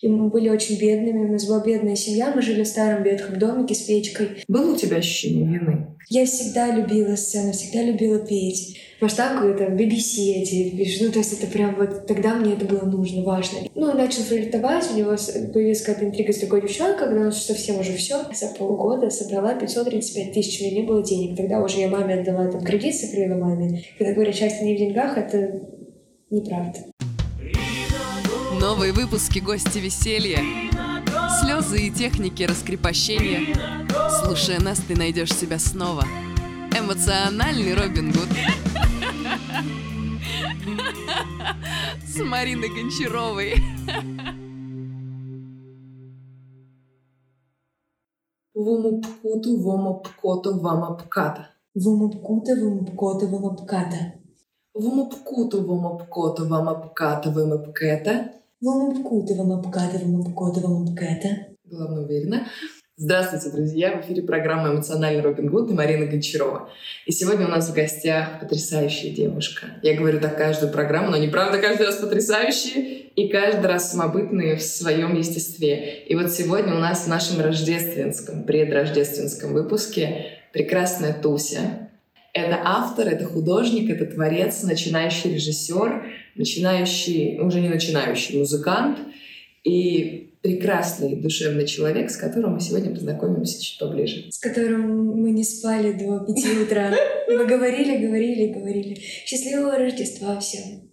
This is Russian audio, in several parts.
И мы были очень бедными, у нас была бедная семья, мы жили в старом ветхом домике с печкой. Было у тебя ощущение вины? Я всегда любила сцену, всегда любила петь. Масштабку это BBC эти, ну то есть это прям вот тогда мне это было нужно, важно. Ну, он начал флиртовать, у него появилась какая-то интрига с другой девчонкой, когда он совсем уже все. За полгода собрала 535 тысяч, у меня не было денег. Тогда уже я маме отдала там кредит, сокрыла маме. Когда говорят, счастье не в деньгах, это неправда. Новые выпуски «Гости веселья». Слезы и техники раскрепощения. Слушая нас, ты найдешь себя снова. Эмоциональный Робин Гуд. С Мариной Гончаровой. Вумупкуту, вумупкоту, вамапката. Вумупкута, вумупкота, вамапката. Вумупкуту, вумупкоту, вамапката, вамапкета. Вумупкута, вамапката, вамапкота, вамапкета. Главное, уверена. Здравствуйте, друзья! В эфире программа «Эмоциональный Робин Гуд» и Марина Гончарова. И сегодня у нас в гостях потрясающая девушка. Я говорю так каждую программу, но неправда каждый раз потрясающие и каждый раз самобытные в своем естестве. И вот сегодня у нас в нашем рождественском, предрождественском выпуске прекрасная Туся. Это автор, это художник, это творец, начинающий режиссер, начинающий, уже не начинающий музыкант. И прекрасный душевный человек, с которым мы сегодня познакомимся чуть поближе. С которым мы не спали до пяти утра. Мы говорили, говорили, говорили. Счастливого Рождества всем.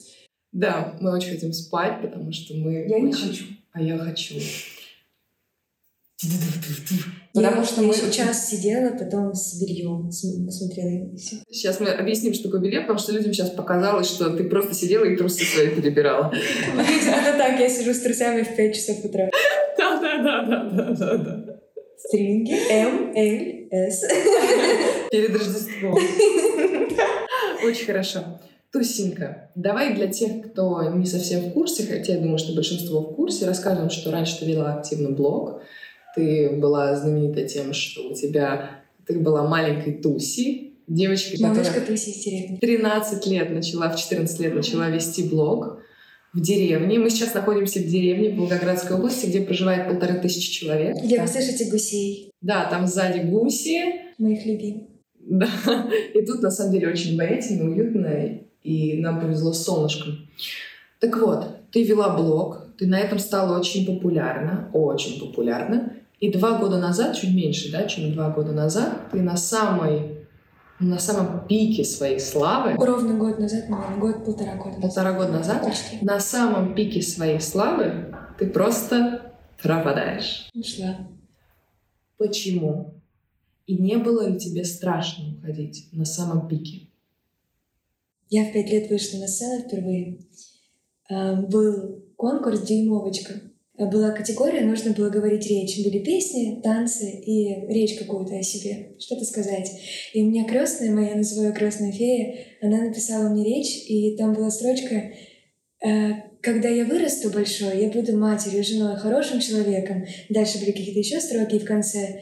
Да, мы очень хотим спать, потому что мы... Я очень... не хочу. А я хочу. Потому я что мы час сидела, потом с бельем смотрела. Сейчас мы объясним, что такое белье, потому что людям сейчас показалось, что ты просто сидела и трусы свои перебирала. Это так, я сижу с трусами в 5 часов утра. Да, да, да, да, да, да, да. Стринги М, Л, С. Перед Рождеством. Очень хорошо. Тусенька, давай для тех, кто не совсем в курсе, хотя я думаю, что большинство в курсе, расскажем, что раньше ты вела активно блог, ты была знаменита тем, что у тебя ты была маленькой Туси, девочкой, Малышка которая Туси из деревни. 13 лет начала, в 14 лет начала вести блог в деревне. Мы сейчас находимся в деревне в Волгоградской области, где проживает полторы тысячи человек. Где вы слышите гусей. Да, там сзади гуси. Мы их любим. Да, и тут на самом деле очень обаятельно, уютно, и нам повезло с солнышком. Так вот, ты вела блог, ты на этом стала очень популярна, очень популярна. И два года назад, чуть меньше, да, чем два года назад, ты на самой на самом пике своей славы. Ровно год назад, наверное, год, полтора года. Полтора года назад. Почти. На самом пике своей славы ты просто пропадаешь. Ушла. Почему? И не было ли тебе страшно уходить на самом пике? Я в пять лет вышла на сцену впервые. А, был конкурс «Дюймовочка». Была категория, нужно было говорить речь. Были песни, танцы и речь какую-то о себе, что-то сказать. И у меня крестная моя, называю крестная фея, она написала мне речь, и там была строчка э, «Когда я вырасту большой, я буду матерью, женой, хорошим человеком». Дальше были какие-то еще строки, и в конце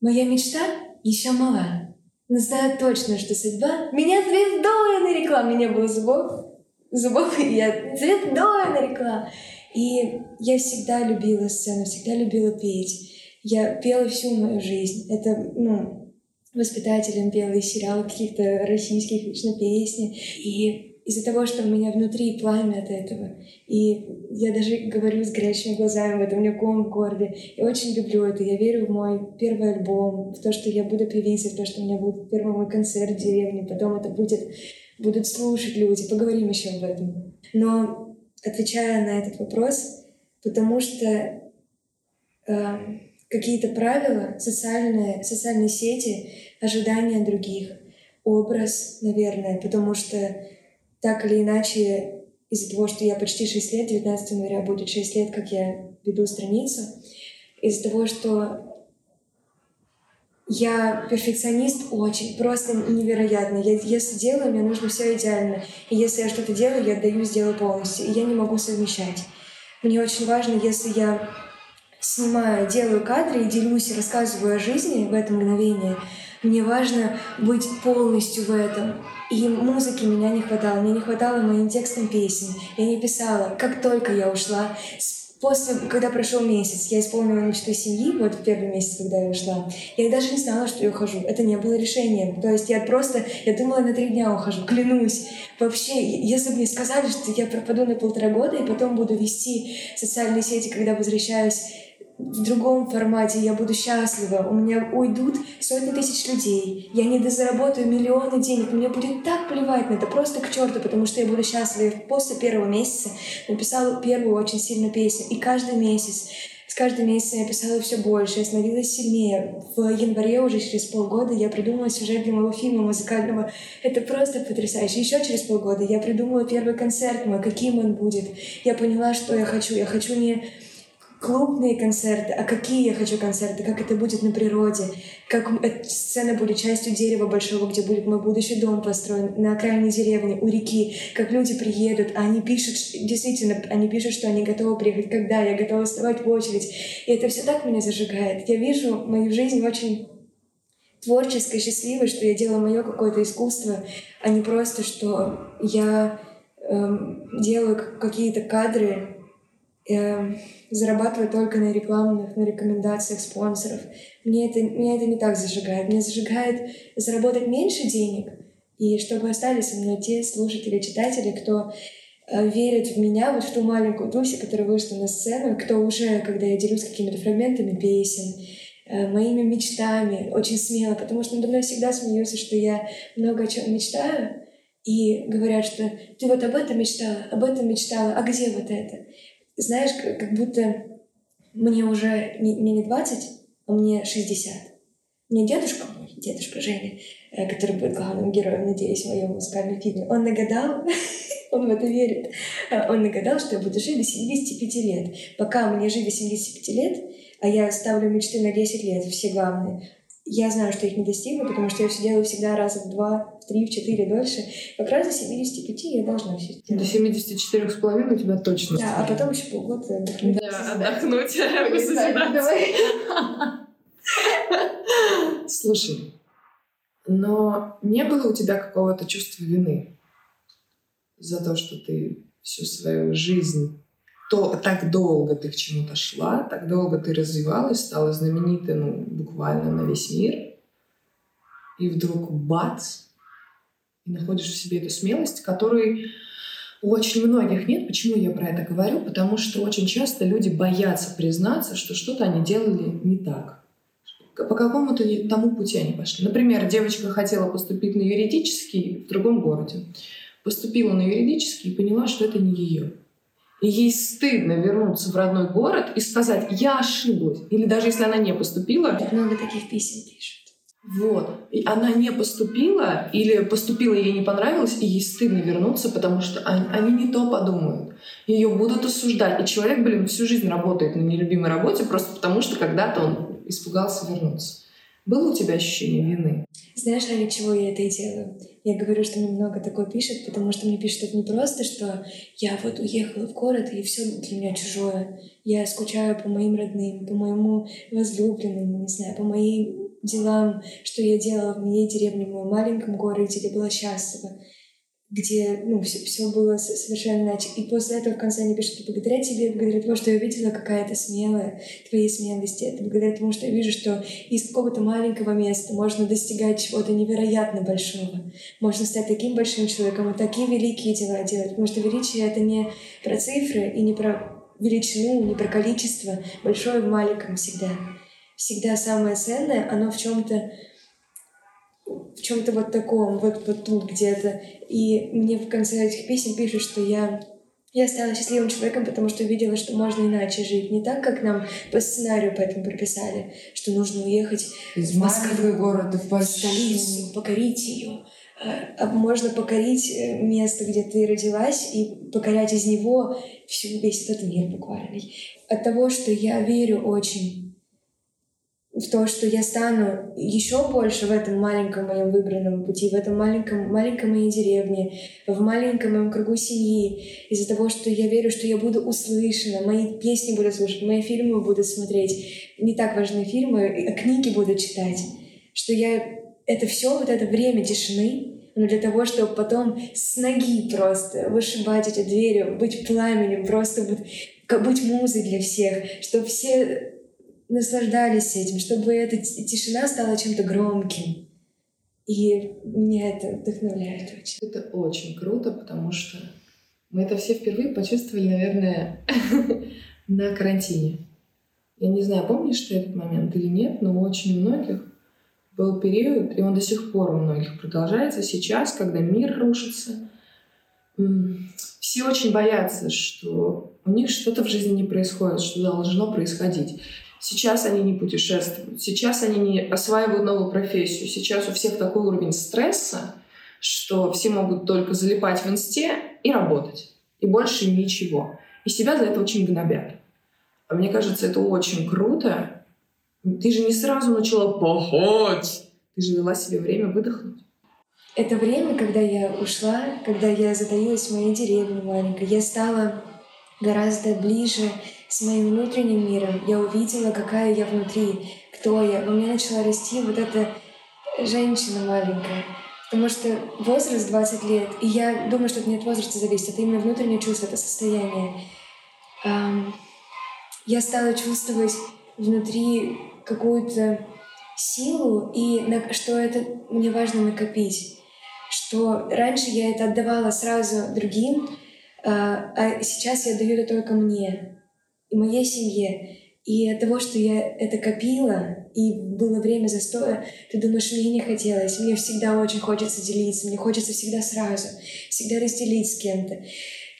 «Моя мечта еще мала, но знаю точно, что судьба меня звездой нарекла». У меня было зубов, зубов, и я звездой нарекла. И я всегда любила сцену, всегда любила петь. Я пела всю мою жизнь. Это, ну, воспитателем пела и сериалы каких-то российских лично песни. И из-за того, что у меня внутри пламя от этого, и я даже говорю с горящими глазами, это у меня ком в горле. Я очень люблю это, я верю в мой первый альбом, в то, что я буду певицей, в то, что у меня будет первый мой концерт в деревне, потом это будет, будут слушать люди, поговорим еще об этом. Но отвечая на этот вопрос, потому что э, какие-то правила, социальные, социальные сети, ожидания других, образ, наверное, потому что так или иначе из-за того, что я почти 6 лет, 19 января будет 6 лет, как я веду страницу, из-за того, что я перфекционист очень, просто невероятно. Я, если делаю, мне нужно все идеально. И если я что-то делаю, я отдаю, сделаю полностью. И я не могу совмещать. Мне очень важно, если я снимаю, делаю кадры и делюсь и рассказываю о жизни в это мгновение, мне важно быть полностью в этом. И музыки меня не хватало. Мне не хватало моим текстам песен. Я не писала. Как только я ушла с после, когда прошел месяц, я исполнила мечту семьи, вот первый месяц, когда я ушла, я даже не знала, что я ухожу. Это не было решением. То есть я просто, я думала, на три дня ухожу, клянусь. Вообще, если бы мне сказали, что я пропаду на полтора года и потом буду вести социальные сети, когда возвращаюсь в другом формате, я буду счастлива, у меня уйдут сотни тысяч людей, я не дозаработаю миллионы денег, мне будет так плевать на это, просто к черту, потому что я буду счастлива. После первого месяца написала первую очень сильную песню, и каждый месяц с каждым месяцем я писала все больше, я становилась сильнее. В январе уже через полгода я придумала сюжет для моего фильма музыкального. Это просто потрясающе. Еще через полгода я придумала первый концерт мой, каким он будет. Я поняла, что я хочу. Я хочу не клубные концерты, а какие я хочу концерты, как это будет на природе, как сцена будет частью дерева большого, где будет мой будущий дом построен, на окраине деревни, у реки, как люди приедут, а они пишут, действительно, они пишут, что они готовы приехать, когда я готова вставать в очередь. И это все так меня зажигает. Я вижу мою жизнь очень творческой, счастливой, что я делаю мое какое-то искусство, а не просто, что я эм, делаю какие-то кадры, э, зарабатывать только на рекламных, на рекомендациях спонсоров. Мне это, меня это не так зажигает. Мне зажигает заработать меньше денег, и чтобы остались со мной те слушатели, читатели, кто э, верит в меня, вот в ту маленькую Дуси, которая вышла на сцену, кто уже, когда я делюсь какими-то фрагментами песен, э, моими мечтами, очень смело, потому что надо мной всегда смеются, что я много о чем мечтаю, и говорят, что ты вот об этом мечтала, об этом мечтала, а где вот это? Знаешь, как, будто мне уже не, мне не 20, а мне 60. Мне дедушка, дедушка Женя, э, который будет главным героем, надеюсь, в моем музыкальном фильме, он нагадал, он в это верит, э, он нагадал, что я буду жить до 75 лет. Пока мне жить до 75 лет, а я ставлю мечты на 10 лет, все главные, я знаю, что их не достигну, потому что я все делаю всегда раза в два, в три, в четыре дольше. Как раз до 75 я должна все сделать. До 74 с половиной у тебя точно. Да, а потом еще полгода отдохнуть. Да, отдохнуть. Слушай, но не было у тебя какого-то чувства вины за то, что ты всю свою жизнь то так долго ты к чему-то шла, так долго ты развивалась, стала знаменитой, ну, буквально на весь мир, и вдруг бац, и находишь в себе эту смелость, которой у очень многих нет. Почему я про это говорю? Потому что очень часто люди боятся признаться, что что-то они делали не так. По какому-то тому пути они пошли. Например, девочка хотела поступить на юридический в другом городе. Поступила на юридический и поняла, что это не ее и ей стыдно вернуться в родной город и сказать «я ошиблась». Или даже если она не поступила... Так много таких писем пишут. Вот. И она не поступила, или поступила, ей не понравилось, и ей стыдно вернуться, потому что они, они не то подумают. Ее будут осуждать. И человек, блин, всю жизнь работает на нелюбимой работе, просто потому что когда-то он испугался вернуться. Было у тебя ощущение вины? Знаешь, ради чего я это и делаю? Я говорю, что мне много такое пишет, потому что мне пишут это не просто, что я вот уехала в город, и все для меня чужое. Я скучаю по моим родным, по моему возлюбленному, не знаю, по моим делам, что я делала в моей деревне, в моем маленьком городе, где была счастлива где ну, все, все было совершенно иначе. И после этого в конце они пишут, благодаря тебе, благодаря тому, что я увидела какая то смелая, твоей смелости, это благодаря тому, что я вижу, что из какого-то маленького места можно достигать чего-то невероятно большого. Можно стать таким большим человеком и такие великие дела делать. Потому что величие — это не про цифры и не про величину, не про количество. Большое в маленьком всегда. Всегда самое ценное, оно в чем-то в чем-то вот таком, вот, вот тут где-то. И мне в конце этих песен пишут, что я я стала счастливым человеком, потому что увидела, что можно иначе жить. Не так, как нам по сценарию поэтому прописали, что нужно уехать из в Москву, города в большую. столицу, покорить ее. А, а можно покорить э, место, где ты родилась, и покорять из него всю, весь этот мир буквально. От того, что я верю очень в то, что я стану еще больше в этом маленьком моем выбранном пути, в этом маленьком, маленькой моей деревне, в маленьком моем кругу семьи, из-за того, что я верю, что я буду услышана, мои песни будут слушать, мои фильмы будут смотреть, не так важны фильмы, а книги буду читать, что я это все, вот это время тишины, но для того, чтобы потом с ноги просто вышибать эти двери, быть пламенем, просто как быть музой для всех, чтобы все наслаждались этим, чтобы эта тишина стала чем-то громким. И меня это вдохновляет очень. Это очень круто, потому что мы это все впервые почувствовали, наверное, на карантине. Я не знаю, помнишь ты этот момент или нет, но у очень многих был период, и он до сих пор у многих продолжается сейчас, когда мир рушится. Все очень боятся, что у них что-то в жизни не происходит, что должно происходить. Сейчас они не путешествуют, сейчас они не осваивают новую профессию, сейчас у всех такой уровень стресса, что все могут только залипать в инсте и работать. И больше ничего. И себя за это очень гнобят. А мне кажется, это очень круто. Ты же не сразу начала пахать. Ты же дала себе время выдохнуть. Это время, когда я ушла, когда я затаилась в моей деревне маленькой, я стала гораздо ближе с моим внутренним миром. Я увидела, какая я внутри, кто я. Во мне начала расти вот эта женщина маленькая. Потому что возраст 20 лет, и я думаю, что это не от возраста зависит, это именно внутреннее чувство, это состояние. Я стала чувствовать внутри какую-то силу, и что это мне важно накопить. Что раньше я это отдавала сразу другим, а, а сейчас я даю это только мне моей семье. И от того, что я это копила, и было время застоя, ты думаешь, мне не хотелось, мне всегда очень хочется делиться, мне хочется всегда сразу, всегда разделить с кем-то.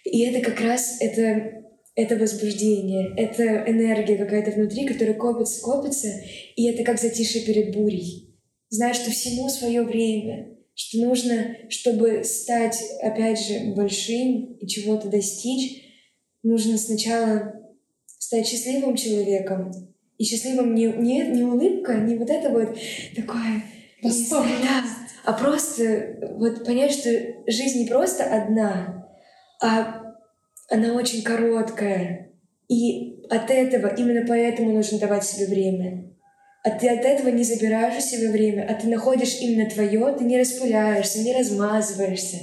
И это как раз это, это возбуждение, это энергия какая-то внутри, которая копится, копится, и это как затишье перед бурей. Знаешь, что всему свое время, что нужно, чтобы стать, опять же, большим и чего-то достичь, нужно сначала стать счастливым человеком. И счастливым не, не, не улыбка, не вот это вот такое... Да, а просто вот понять, что жизнь не просто одна, а она очень короткая. И от этого, именно поэтому нужно давать себе время. А ты от этого не забираешь у себя время, а ты находишь именно твое, ты не распыляешься, не размазываешься,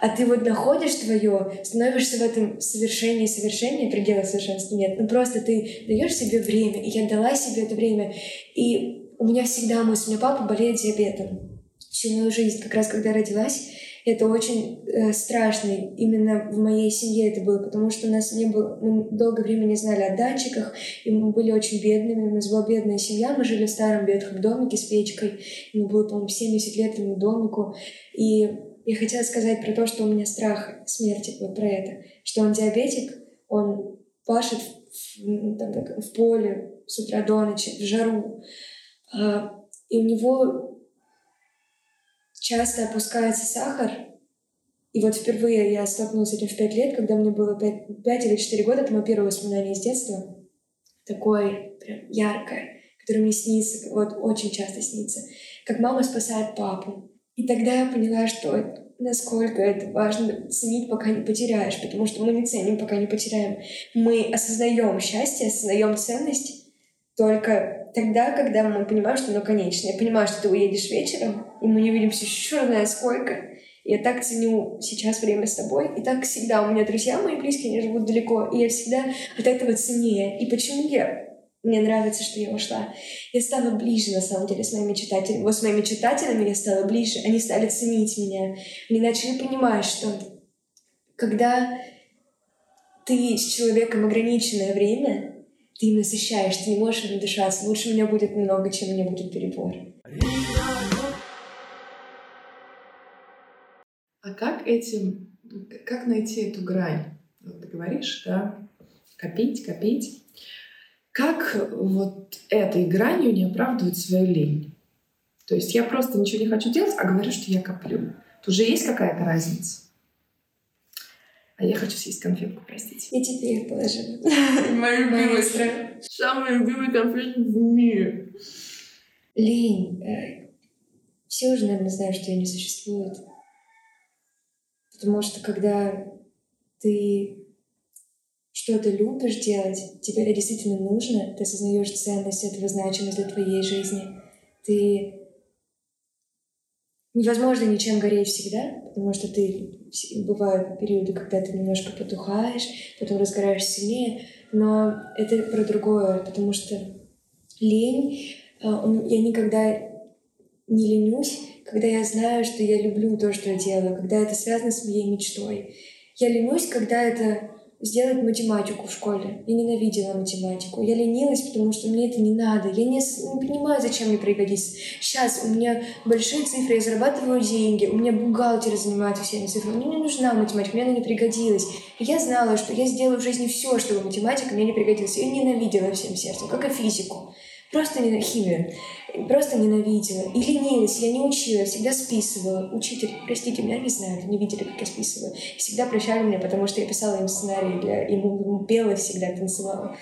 а ты вот находишь твое, становишься в этом совершении совершения, предела совершенства нет. Ну просто ты даешь себе время, и я дала себе это время. И у меня всегда мысль, у меня папа болеет диабетом всю мою жизнь. Как раз когда родилась, это очень э, страшно. Именно в моей семье это было, потому что у нас не было, мы долгое время не знали о датчиках, и мы были очень бедными. У нас была бедная семья, мы жили в старом ветхом домике с печкой. Ему было, по-моему, 70 лет этому домику. И я хотела сказать про то, что у меня страх смерти, вот про это. Что он диабетик, он пашет в, там, в поле с утра до ночи, в жару. А, и у него часто опускается сахар. И вот впервые я столкнулась с этим в пять лет, когда мне было пять 5 или четыре года. Это мое первое воспоминание из детства. Такое прям яркое, которое мне снится, вот очень часто снится. Как мама спасает папу и тогда я поняла, что насколько это важно ценить, пока не потеряешь, потому что мы не ценим, пока не потеряем. Мы осознаем счастье, осознаем ценность только тогда, когда мы понимаем, что оно конечно. Я понимаю, что ты уедешь вечером, и мы не увидимся еще знает сколько. Я так ценю сейчас время с тобой, и так всегда у меня друзья мои близкие, они живут далеко, и я всегда от этого ценнее. И почему я мне нравится, что я ушла. Я стала ближе, на самом деле, с моими читателями. Вот с моими читателями я стала ближе. Они стали ценить меня. Они начали понимать, что когда ты с человеком ограниченное время, ты им насыщаешь, ты не можешь надышаться. Лучше у меня будет много, чем у меня будет перебор. А как этим, как найти эту грань? Вот ты говоришь, да, копить, копить. Как вот этой гранью не оправдывать свою лень? То есть я просто ничего не хочу делать, а говорю, что я коплю. Тут же есть какая-то разница. А я хочу съесть конфетку, простите. Я тебе их положила. Моя любимая. Самая любимая конфетка в мире. Лень. Э, все уже, наверное, знают, что ее не существует. Потому что когда ты что ты любишь делать, тебе это действительно нужно, ты осознаешь ценность этого, значимость для твоей жизни, ты невозможно ничем гореть всегда, потому что ты бывают периоды, когда ты немножко потухаешь, потом разгораешься сильнее, но это про другое, потому что лень, э, я никогда не ленюсь, когда я знаю, что я люблю то, что я делаю, когда это связано с моей мечтой. Я ленюсь, когда это сделать математику в школе. Я ненавидела математику. Я ленилась, потому что мне это не надо. Я не, не понимаю, зачем мне пригодится. Сейчас у меня большие цифры, я зарабатываю деньги, у меня бухгалтер занимается всеми цифрами. Мне не нужна математика, мне она не пригодилась. Я знала, что я сделаю в жизни все, чтобы математика мне не пригодилась. Я ненавидела всем сердцем, как и физику. Просто не химию. Просто ненавидела. И ленилась, я не учила, всегда списывала. Учитель, простите, меня не знают, не видели, как я списываю. Всегда прощали меня, потому что я писала им сценарий для... Ему пела всегда, танцевала.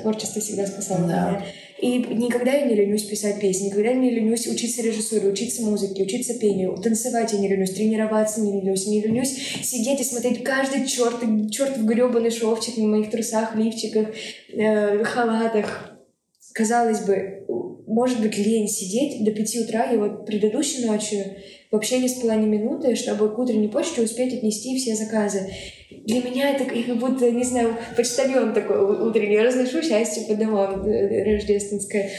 Творчество всегда спасало да. меня. И никогда я не ленюсь писать песни, никогда не ленюсь учиться режиссуре, учиться музыке, учиться пению, танцевать я не ленюсь, тренироваться не ленюсь, не ленюсь сидеть и смотреть каждый черт, черт в гребаный шовчик на моих трусах, лифчиках, э, халатах, казалось бы, может быть, лень сидеть до пяти утра. Я вот предыдущей ночью вообще не спала ни минуты, чтобы к утренней почте успеть отнести все заказы. Для меня это как будто, не знаю, почтальон такой утренний. Я разношу счастье по домам э, рождественское.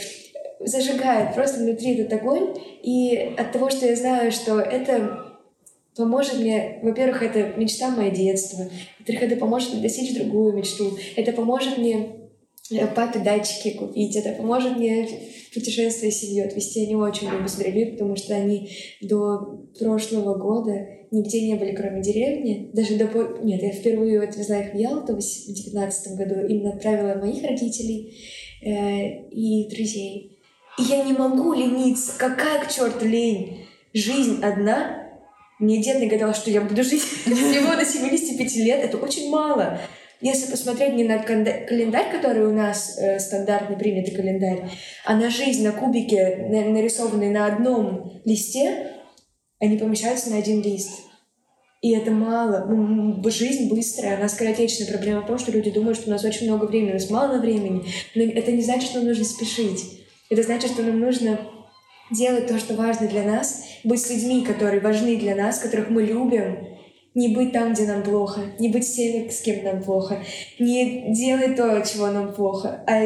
Зажигает просто внутри этот огонь. И от того, что я знаю, что это поможет мне, во-первых, это мечта моего детства, во-вторых, это поможет мне достичь другую мечту, это поможет мне папе датчики купить. Это поможет мне в путешествие семью отвезти. Я не очень люблю Сибирь, потому что они до прошлого года нигде не были, кроме деревни. Даже до... Нет, я впервые отвезла их в Ялту в 2019 году. Именно отправила моих родителей э, и друзей. И я не могу лениться. Какая к черту лень? Жизнь одна. Мне дед нагадал, что я буду жить всего до 75 лет. Это очень мало. Если посмотреть не на календарь, который у нас э, стандартный принятый календарь, а на жизнь, на кубике, на, нарисованные на одном листе, они помещаются на один лист. И это мало. Ну, жизнь быстрая, она скоротечная. Проблема в том, что люди думают, что у нас очень много времени, у нас мало времени. Но это не значит, что нам нужно спешить. Это значит, что нам нужно делать то, что важно для нас, быть с людьми, которые важны для нас, которых мы любим, не быть там, где нам плохо, не быть с теми, с кем нам плохо, не делать то, чего нам плохо, а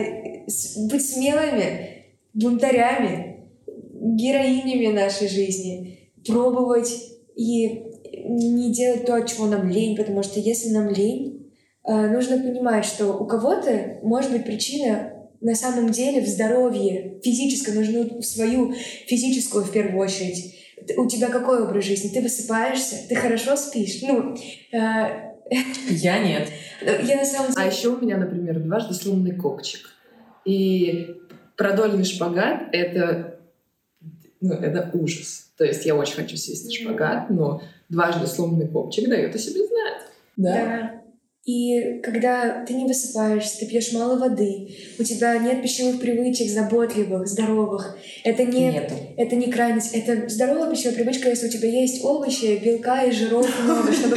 быть смелыми, бунтарями, героинями нашей жизни, пробовать и не делать то, чего нам лень, потому что если нам лень, э, нужно понимать, что у кого-то может быть причина на самом деле в здоровье физическом, нужно свою физическую в первую очередь у тебя какой образ жизни? Ты высыпаешься, ты хорошо спишь. Ну, э... я нет. Я на самом деле... А еще у меня, например, дважды сломанный копчик. И продольный шпагат — это, ну, это ужас. То есть я очень хочу сесть на шпагат, но дважды сломанный копчик дает о себе знать. Да. да. И когда ты не высыпаешься, ты пьешь мало воды, у тебя нет пищевых привычек заботливых, здоровых, это не, Нету. это не крайность, это здоровая пищевая привычка, если у тебя есть овощи, белка и жиров много, чтобы,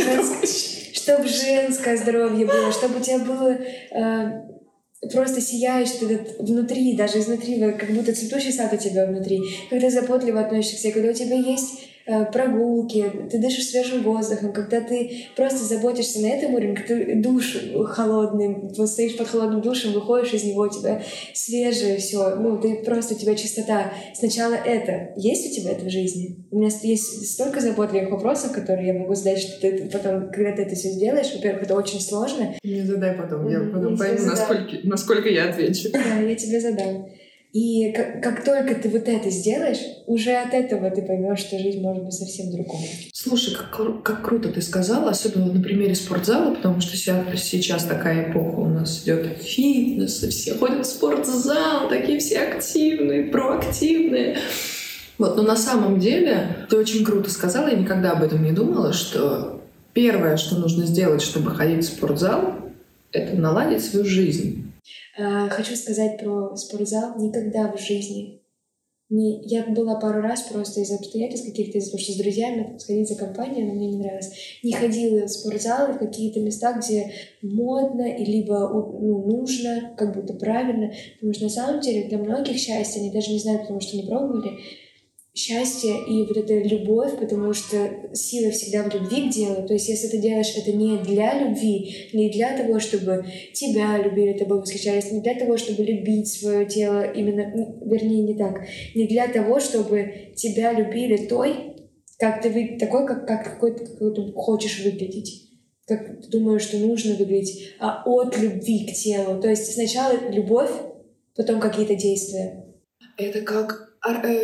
чтобы женское здоровье было, чтобы у тебя было э, просто сияешь ты внутри, даже изнутри, как будто цветущий сад у тебя внутри, когда заботливо относишься когда у тебя есть прогулки, ты дышишь свежим воздухом, когда ты просто заботишься на этом уровне, когда ты душ холодный, вот стоишь под холодным душем, выходишь из него, у тебя свежее все, ну, ты просто, у тебя чистота. Сначала это. Есть у тебя это в жизни? У меня есть столько заботливых вопросов, которые я могу задать, что ты потом, когда ты это все сделаешь, во-первых, это очень сложно. Не задай потом, я потом пойму, насколько, насколько я отвечу. Да, я тебе задам. И как, как только ты вот это сделаешь, уже от этого ты поймешь, что жизнь может быть совсем другой. Слушай, как, как круто ты сказала, особенно на примере спортзала, потому что сейчас, сейчас такая эпоха у нас идет фитнес, и все ходят в спортзал, такие все активные, проактивные. Вот, но на самом деле ты очень круто сказала, я никогда об этом не думала, что первое, что нужно сделать, чтобы ходить в спортзал, это наладить свою жизнь. Э, хочу сказать про спортзал. Никогда в жизни не... Я была пару раз просто из обстоятельств каких-то, из-за того, что с друзьями сходить за компанией, но мне не нравилось. Не ходила в спортзал в какие-то места, где модно и либо ну, нужно, как будто правильно. Потому что на самом деле для многих счастье, они даже не знают, потому что не пробовали, счастье и вот эта любовь, потому что сила всегда в любви к делу. То есть если ты делаешь это не для любви, не для того, чтобы тебя любили, тобой восхищались, не для того, чтобы любить свое тело, именно, ну, вернее, не так, не для того, чтобы тебя любили той, как ты вы, такой, как, как какой, какой ты хочешь выглядеть как ты думаешь, что нужно выглядеть, а от любви к телу. То есть сначала любовь, потом какие-то действия. Это как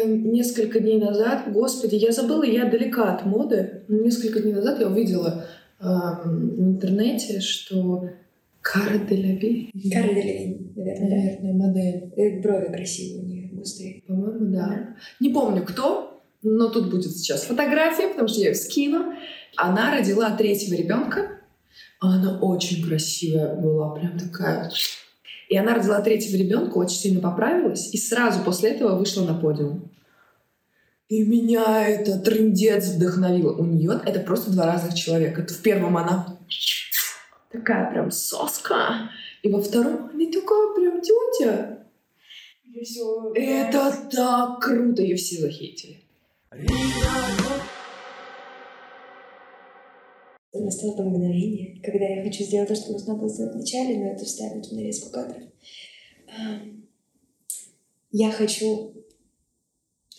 несколько дней назад, господи, я забыла, я далека от моды. Несколько дней назад я увидела э, в интернете, что Кара Делявиль. Кара Делявиль, наверное, Наверное, модель. да. Брови красивые у нее, густые. По-моему, да. Не помню, кто, но тут будет сейчас фотография, потому что я ее скину. Она родила третьего ребенка. Она очень красивая была, прям такая. И она родила третьего ребенка, очень сильно поправилась, и сразу после этого вышла на подиум. И меня это трындец вдохновило. У нее это просто два разных человека. Это в первом она такая прям соска, и во втором она такая прям тетя. Это так круто, ее все захейтили. Настало то мгновение, когда я хочу сделать то, что должна была сделать вначале, но это вставить в нарезку кадров. Я хочу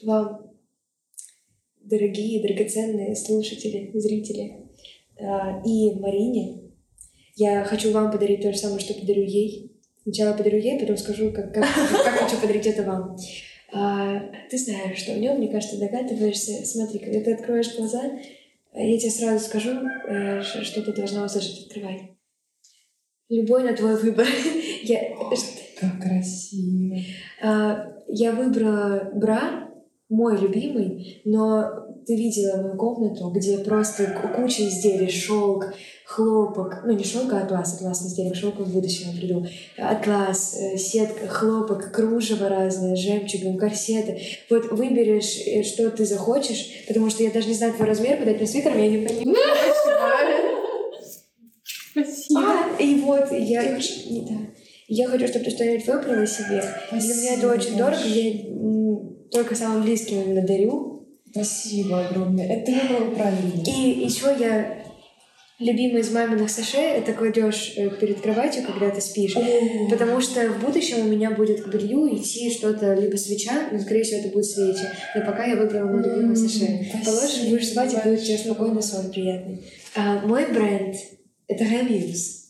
вам, дорогие, драгоценные слушатели, зрители, а, и Марине, я хочу вам подарить то же самое, что подарю ей. Сначала подарю ей, потом скажу, как, как, как хочу подарить это вам. А, ты знаешь, что в нем, мне кажется, догадываешься. Смотри, когда ты откроешь глаза, я тебе сразу скажу, э, что ты должна услышать. Открывай. Любой на твой выбор. я, Как красиво. я выбрала бра, мой любимый, но ты видела мою комнату, где просто куча изделий, шелк, хлопок, ну не шелк, а атлас, атласный изделие, шелк в будущем я приду, атлас, э, сетка, хлопок, кружево разное, жемчугом, корсеты. Вот выберешь, э, что ты захочешь, потому что я даже не знаю твой размер, подать мне свитером, я не понимаю. Спасибо. А, и вот я, не, да. я хочу, чтобы ты что-нибудь выбрала себе. Для меня это очень дорого, я только самым близким именно дарю. Спасибо огромное. Это выбрал правильно. И еще я любимый из маминых саше это кладешь э, перед кроватью, когда ты спишь. Потому что в будущем у меня будет к белью идти что-то, либо свеча, но, скорее всего, это будет свечи. Но пока я выбрала мой любимый саше. Положишь, будешь спать, и будет у тебя спокойный сон приятный. А, мой бренд — это Хамьюз.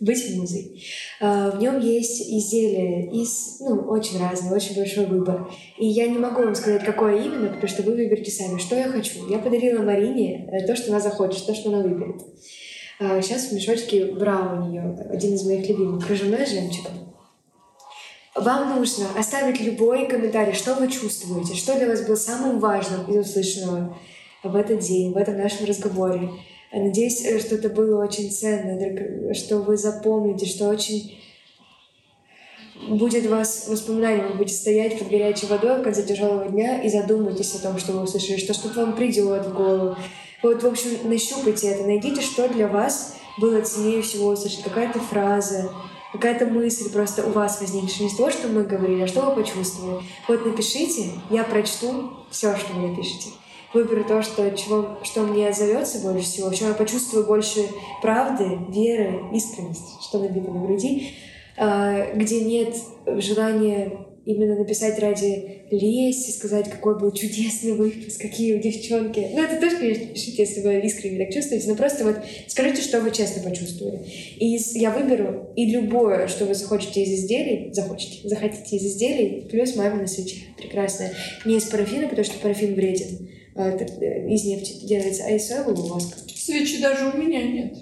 Быть музой. А, в нем есть изделия из, ну, очень разные, очень большой выбор. И я не могу вам сказать, какое именно, потому что вы выберете сами, что я хочу. Я подарила Марине э, то, что она захочет, то, что она выберет. Сейчас в мешочке бра у нее, один из моих любимых, кружевной жемчуг. Вам нужно оставить любой комментарий, что вы чувствуете, что для вас было самым важным из услышанного в этот день, в этом нашем разговоре. Надеюсь, э, что это было очень ценно, что вы запомните, что очень будет вас воспоминание, вы будете стоять под горячей водой в конце тяжелого дня и задумайтесь о том, что вы услышали, что что-то вам придет в голову. Вот, в общем, нащупайте это, найдите, что для вас было ценнее всего услышать, какая-то фраза, какая-то мысль просто у вас возникшая, не того, что мы говорили, а что вы почувствовали. Вот напишите, я прочту все, что вы напишете. Выберу то, что, чего, что мне отзовется больше всего, в чем я почувствую больше правды, веры, искренности, что набито на груди, а, где нет желания именно написать ради лести, сказать, какой был чудесный выпуск, какие девчонки. Ну, это тоже, конечно, пишите, если вы искренне так чувствуете, но просто вот скажите, что вы честно почувствовали. И я выберу и любое, что вы захочете из изделий, захочете, захотите из изделий, плюс мамина свеча. Прекрасная. Не из парафина, потому что парафин э, из нефти делается, а из соевого воска. Свечи даже у меня нет.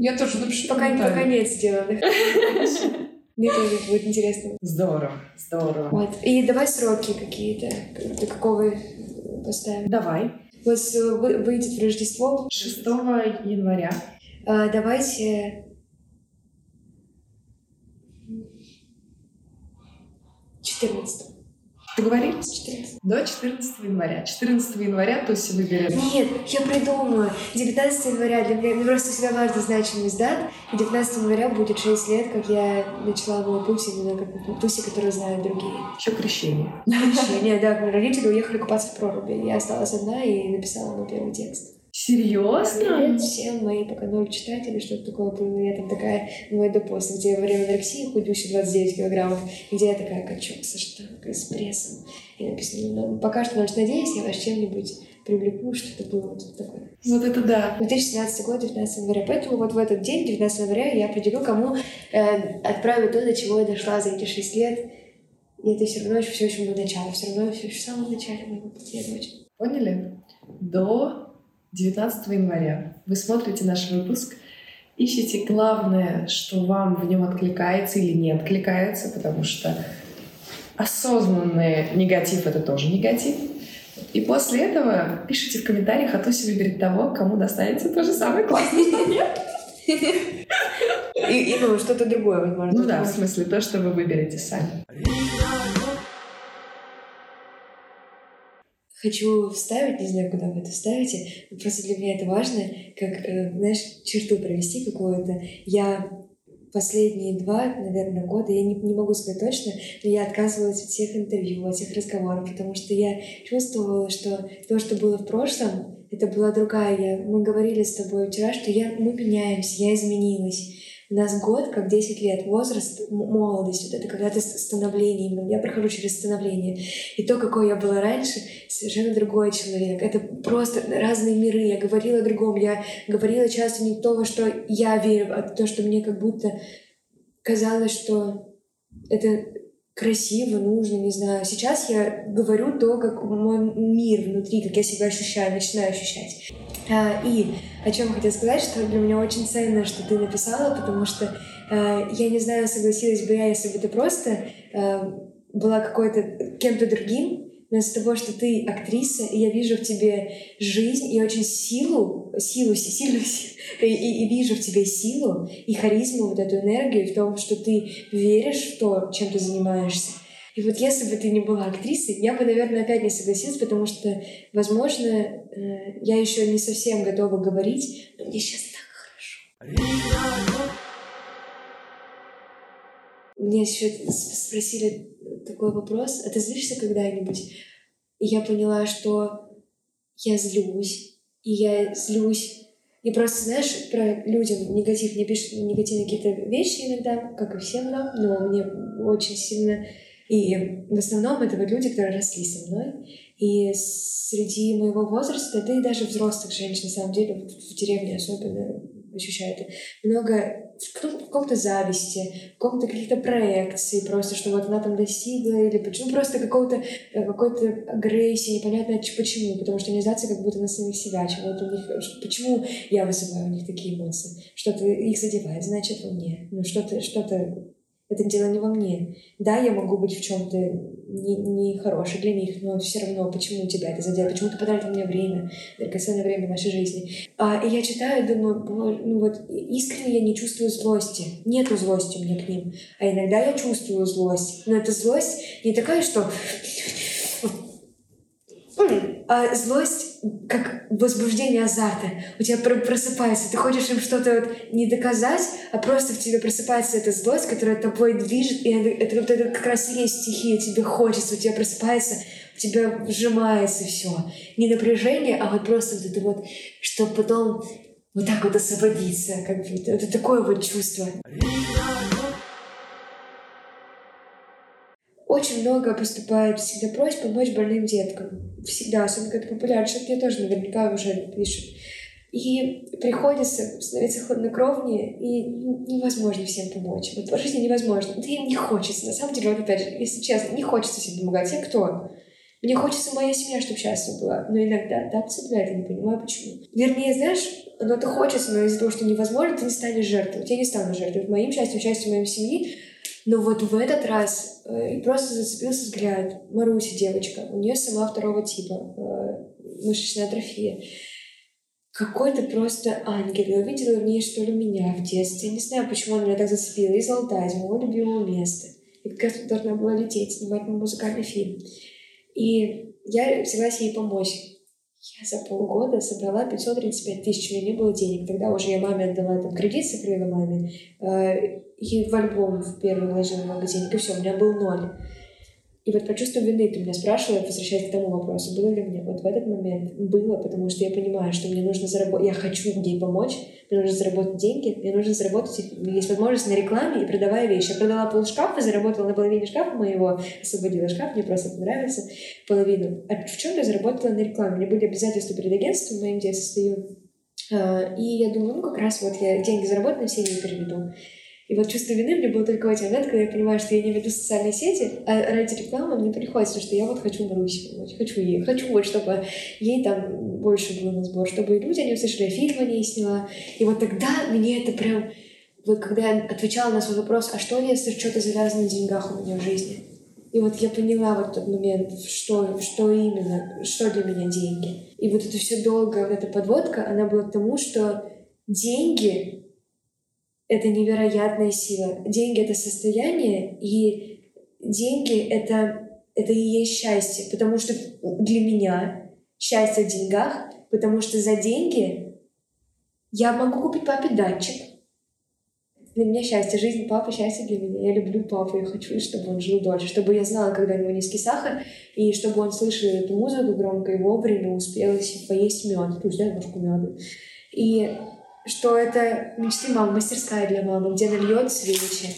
Я тоже напишу Пока, пока нет сделанных. Мне тоже будет интересно. Здорово, здорово. Вот. И давай сроки какие-то. До какого поставим. Давай. Вот с- вы- выйдет в Рождество. 6 января. А, давайте... 14. Договорились? 14. До 14 января. 14 января Туся выберет. Нет, я придумаю. 19 января для меня мне просто всегда важно значимость дат. И 19 января будет 6 лет, как я начала мой путь именно как Туси, которую знают другие. Еще крещение. Нет, да, родители уехали купаться в проруби. Я осталась одна и написала мой первый текст. Серьезно? Привет всем мои пока ноль читателей, что-то такое было. Я там такая, мой допост, где я во время анорексии худющая 29 килограммов, где я такая качок со штангой, с прессом. И написано, ну, пока что, может, надеюсь, я вас чем-нибудь привлеку, что-то было вот такое. Вот это да. 2017 год, 19 января. Поэтому вот в этот день, 19 января, я определю, кому э, отправлю то, до чего я дошла за эти 6 лет. И это все равно еще все очень было начало. Все равно все еще в самом начале моего пути. Это Поняли? До 19 января вы смотрите наш выпуск, ищите главное, что вам в нем откликается или не откликается, потому что осознанный негатив — это тоже негатив. И после этого пишите в комментариях, а Туся выберет того, кому достанется то же самое классное, нет. И, и ну, что-то другое, возможно. Ну да, в смысле, то, что вы выберете сами. Хочу вставить, не знаю, куда вы это вставите, но просто для меня это важно, как, э, знаешь, черту провести какую-то. Я последние два, наверное, года, я не, не могу сказать точно, но я отказывалась от всех интервью, от всех разговоров, потому что я чувствовала, что то, что было в прошлом, это была другая я. Мы говорили с тобой вчера, что я, мы меняемся, я изменилась. У нас год, как 10 лет, возраст, молодость, вот это когда-то становление, именно я прохожу через становление. И то, какой я была раньше, совершенно другой человек. Это просто разные миры. Я говорила о другом. Я говорила часто не то, во что я верю, а то, что мне как будто казалось, что это красиво, нужно, не знаю. Сейчас я говорю то, как мой мир внутри, как я себя ощущаю, начинаю ощущать. А, и о чем хотела сказать, что для меня очень ценно, что ты написала, потому что э, я не знаю, согласилась бы я, если бы ты просто э, была какой-то кем-то другим, но из-за того, что ты актриса, и я вижу в тебе жизнь и очень силу, силу, си- сильную силу, и, и- и вижу в тебе силу и харизму, вот эту энергию в том, что ты веришь в то, чем ты занимаешься. И вот если бы ты не была актрисой, я бы, наверное, опять не согласилась, потому что, возможно, э, я еще не совсем готова говорить, но мне сейчас так хорошо. Мне еще спросили такой вопрос, а ты злишься когда-нибудь? И я поняла, что я злюсь, и я злюсь. И просто, знаешь, про людям негатив, мне пишут негативные какие-то вещи иногда, как и всем нам, но мне очень сильно... И в основном это вот люди, которые росли со мной. И среди моего возраста, да и даже взрослых женщин, на самом деле, в деревне особенно ощущаю это, много в каком- в каком-то зависти, в каком-то каких-то проекций, просто, что вот она там достигла, или почему просто какого-то э, какой-то агрессии, непонятно почему, потому что злятся как будто на самих себя, чего-то у них, ш- почему я вызываю у них такие эмоции, что-то их задевает, значит, во мне, ну что-то, что-то, это дело не во мне. Да, я могу быть в чем-то нехорошей для них, но все равно, почему тебя это задел, почему ты потратил мне время, драгоценное время нашей жизни. А, и я читаю, думаю, «Боже, ну вот искренне я не чувствую злости, нету злости у меня к ним, а иногда я чувствую злость, но эта злость не такая, что а злость как возбуждение азарта. У тебя пр- просыпается, ты хочешь им что-то вот не доказать, а просто в тебе просыпается эта злость, которая тобой движет, и это, это, это как раз и есть стихия, тебе хочется, у тебя просыпается, в тебя вжимается все. Не напряжение, а вот просто вот это вот, чтобы потом вот так вот освободиться, как будто. Это такое вот чувство. Очень много поступает всегда просьб помочь больным деткам. Всегда, особенно когда популярно. Сейчас мне тоже наверняка уже пишут. И приходится становиться хладнокровнее, и невозможно всем помочь. Вот по жизни невозможно. Да им не хочется. На самом деле, вот опять же, если честно, не хочется всем помогать. Я кто? Мне хочется моя семья, чтобы счастлива была. Но иногда так цепляет, я не понимаю, почему. Вернее, знаешь, оно то хочется, но из-за того, что невозможно, ты не станешь жертвой. Я не стану жертвой. Моим счастьем, счастьем моей семьи. Но вот в этот раз э, просто зацепился взгляд. Маруся, девочка, у нее сама второго типа э, мышечная атрофия. Какой-то просто ангел. Я увидела в ней, что ли, меня в детстве. Я не знаю, почему она меня так зацепила. Из Алтая, из моего любимого места. и как раз должна была лететь, снимать мой музыкальный фильм. И я взялась ей помочь. Я за полгода собрала 535 тысяч, у меня не было денег. Тогда уже я маме отдала там кредит, закрыла маме, э, и в альбом в первый вложила денег, и все, у меня был ноль. И вот по чувству вины ты меня спрашивала, возвращаясь к тому вопросу, было ли мне вот в этот момент? Было, потому что я понимаю, что мне нужно заработать, я хочу ей помочь, мне нужно заработать деньги, мне нужно заработать, есть возможность на рекламе и продавая вещи. Я продала пол шкафа, заработала на половине шкафа моего, освободила шкаф, мне просто понравился половину. А в чем я заработала на рекламе? Мне были обязательства перед агентством моим, где я состою. А, и я думаю, ну как раз вот я деньги заработаю, все не переведу. И вот чувство вины мне было только в эти моменты, когда я понимаю, что я не веду социальные сети, а ради рекламы мне приходится, что я вот хочу Марусе помочь, хочу ей, хочу вот, чтобы ей там больше было на сбор, чтобы люди не услышали, фильм о ней сняла. И вот тогда мне это прям... Вот когда я отвечала на свой вопрос, а что если что-то завязано на деньгах у меня в жизни? И вот я поняла вот тот момент, что, что именно, что для меня деньги. И вот это все долго, вот эта подводка, она была к тому, что деньги это невероятная сила. Деньги — это состояние, и деньги — это, это и есть счастье. Потому что для меня счастье в деньгах, потому что за деньги я могу купить папе датчик. Для меня счастье, жизнь папы, счастье для меня. Я люблю папу, я хочу, чтобы он жил дольше, чтобы я знала, когда у него низкий сахар, и чтобы он слышал эту музыку громко и вовремя успел поесть мед, пусть да, ложку меда. И что это мечты мамы, мастерская для мамы, где она льет свечи,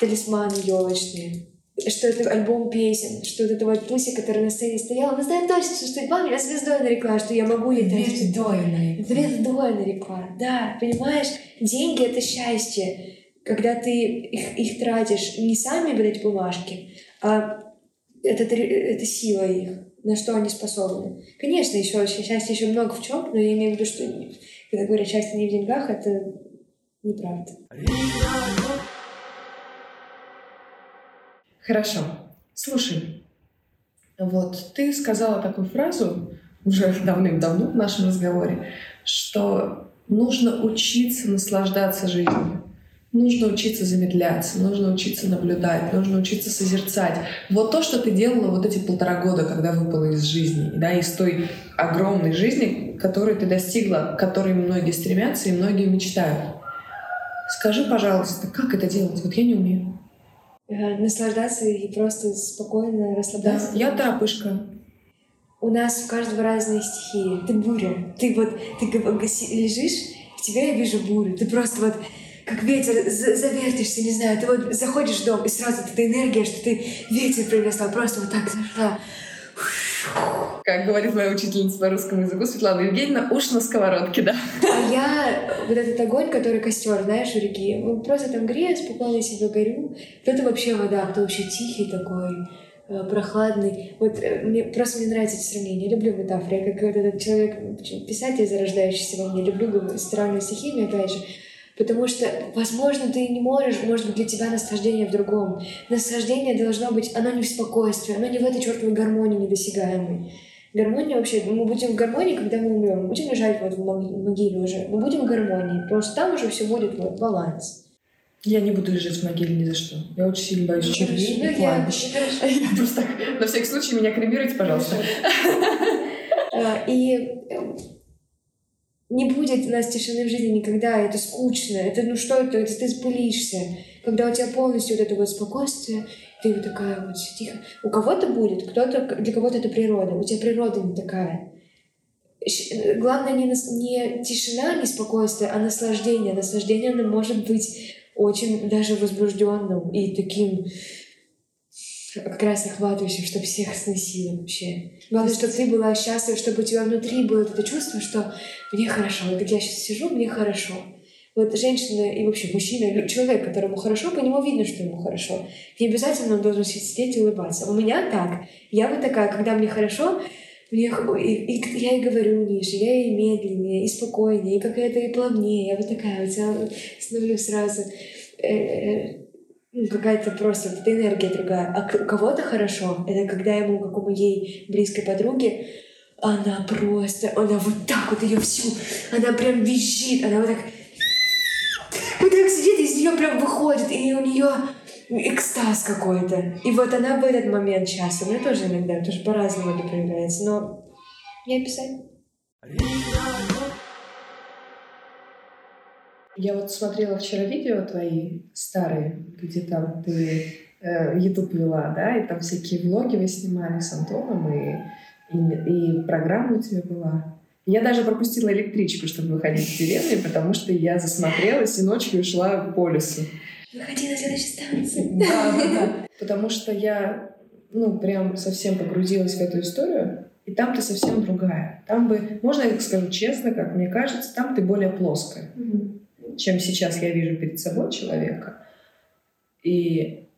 талисманы елочные, что это альбом песен, что вот это вот Пуся, которая на сцене стояла, она знает точно, что судьба меня звездой нарекла, что я могу ей дать. Звездой нарекла. Звездой нарекла, да, понимаешь? Деньги — это счастье, когда ты их, их тратишь не сами, блядь, бумажки, а это, это сила их, на что они способны. Конечно, еще счастье еще много в чем, но я имею в виду, что когда говорят счастье не в деньгах, это неправда. Хорошо. Слушай, вот ты сказала такую фразу уже давным-давно в нашем разговоре, что нужно учиться наслаждаться жизнью. Нужно учиться замедляться, нужно учиться наблюдать, нужно учиться созерцать. Вот то, что ты делала вот эти полтора года, когда выпала из жизни, да, из той огромной жизни, которую ты достигла, к которой многие стремятся и многие мечтают. Скажи, пожалуйста, как это делать? Вот я не умею. Э, наслаждаться и просто спокойно расслабляться. Да, я трапышка. У нас у каждого разные стихии. Ты буря. Ты вот, ты лежишь, в тебе я вижу бурю. Ты просто вот как ветер, завертишься, не знаю, ты вот заходишь в дом, и сразу эта энергия, что ты ветер принесла, просто вот так зашла. Как говорит моя учительница по русскому языку Светлана Евгеньевна, уж на сковородке, да. А я, вот этот огонь, который костер, знаешь, у реки, просто там грею, спокойно себе горю. Кто-то вообще вода, кто вообще тихий такой, э, прохладный. Вот э, мне просто мне нравится это сравнение. Я люблю метафоры. Я как вот этот человек, писатель, зарождающийся во мне, люблю сравнивать стихиями, опять же. Потому что, возможно, ты не можешь, может быть, для тебя наслаждение в другом. Наслаждение должно быть, оно не в спокойствии, оно не в этой чертовой гармонии недосягаемой. Гармония вообще, мы будем в гармонии, когда мы умрем. Мы будем лежать вот в могиле уже. Мы будем в гармонии, потому что там уже все будет вот, баланс. Я не буду лежать в могиле ни за что. Я очень сильно боюсь червей и кладбищ. Просто так, на всякий случай меня кремируйте, пожалуйста. А, и эм, не будет у нас тишины в жизни никогда, это скучно, это ну что это, это ты спылишься. Когда у тебя полностью вот это вот спокойствие, ты вот такая вот тихо. У кого-то будет, кто-то, для кого-то это природа, у тебя природа не такая. Главное не, не тишина, не спокойствие, а наслаждение. Наслаждение, оно может быть очень даже возбужденным и таким как раз охватывающим, чтобы всех сносило вообще. Главное, чтобы ты была счастлива, чтобы у тебя внутри было это чувство, что мне хорошо. Вот как я сейчас сижу, мне хорошо. Вот женщина и вообще мужчина, человек, которому хорошо, по нему видно, что ему хорошо. Не обязательно он должен сидеть и улыбаться. У меня так. Я вот такая, когда мне хорошо, мне, и, и я и говорю ниже, я и медленнее, и спокойнее, и какая-то и плавнее. Я вот такая вот я становлюсь сразу э, э, ну, какая-то просто вот энергия другая. А у кого-то хорошо, это когда ему, как у моей близкой подруги, она просто, она вот так вот ее всю, она прям визжит, она вот так, вот так сидит, из нее прям выходит, и у нее экстаз какой-то. И вот она в этот момент сейчас, у тоже иногда, тоже по-разному это проявляется, но я писать. Я вот смотрела вчера видео твои старые, где там ты э, YouTube вела, да, и там всякие влоги вы снимали с Антоном, и, и, и программа у тебя была. Я даже пропустила электричку, чтобы выходить в деревню, потому что я засмотрелась и ночью ушла по лесу. Выходи на следующей станции. Да, да, да. Потому что я, ну, прям совсем погрузилась в эту историю, и там ты совсем другая. Там бы, можно я скажу честно, как мне кажется, там ты более плоская, чем сейчас я вижу перед собой человека. И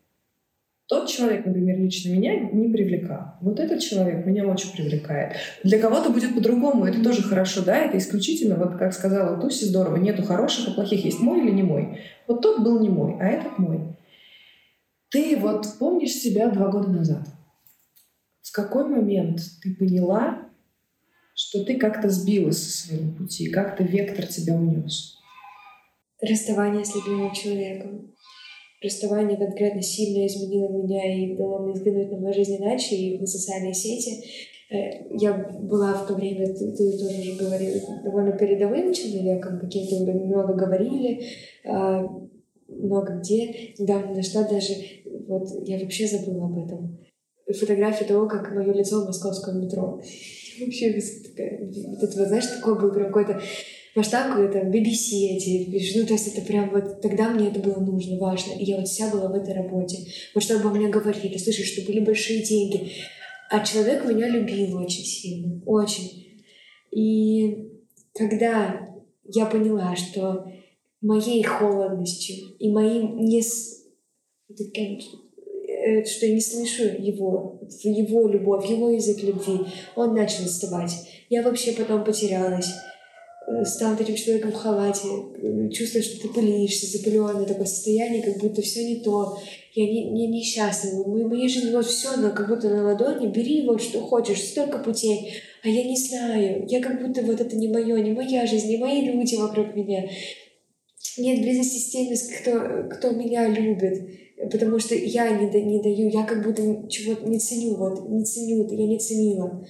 тот человек, например, лично меня не привлекал. Вот этот человек меня очень привлекает. Для кого-то будет по-другому, это тоже хорошо, да, это исключительно, вот как сказала Туси, здорово, нету хороших и плохих, есть мой или не мой. Вот тот был не мой, а этот мой. Ты вот помнишь себя два года назад? В какой момент ты поняла, что ты как-то сбилась со своего пути, как-то вектор тебя унес? Расставание с любимым человеком расставание конкретно сильно изменило меня и дало мне взглянуть на мою жизнь иначе и на социальные сети. Э, я была в то время, ты, ты тоже уже говорила, довольно передовым человеком, каким-то много говорили, а, много где. Недавно нашла даже, вот я вообще забыла об этом, фотографию того, как мое лицо в московском метро. Вообще, вот это, знаешь, такой был прям какой-то масштаб какой-то, BBC эти, ну, то есть это прям вот тогда мне это было нужно, важно, и я вот вся была в этой работе. Вот чтобы мне говорили, слышишь, что были большие деньги. А человек меня любил очень сильно, очень. И когда я поняла, что моей холодностью и моим не... Э, что я не слышу его, его любовь, его язык любви, он начал отставать. Я вообще потом потерялась. Э, стал этим человеком в халате, э, чувствуешь, что ты пылишься, запыленное такое состояние, как будто все не то. Я не, не несчастна. В моей жизни вот все, но как будто на ладони. Бери вот что хочешь, столько путей. А я не знаю. Я как будто вот это не мое, не моя жизнь, не мои люди вокруг меня. Нет близости с теми, кто, кто меня любит. Потому что я не, не даю, я как будто чего-то не ценю, вот, не ценю, я не ценила.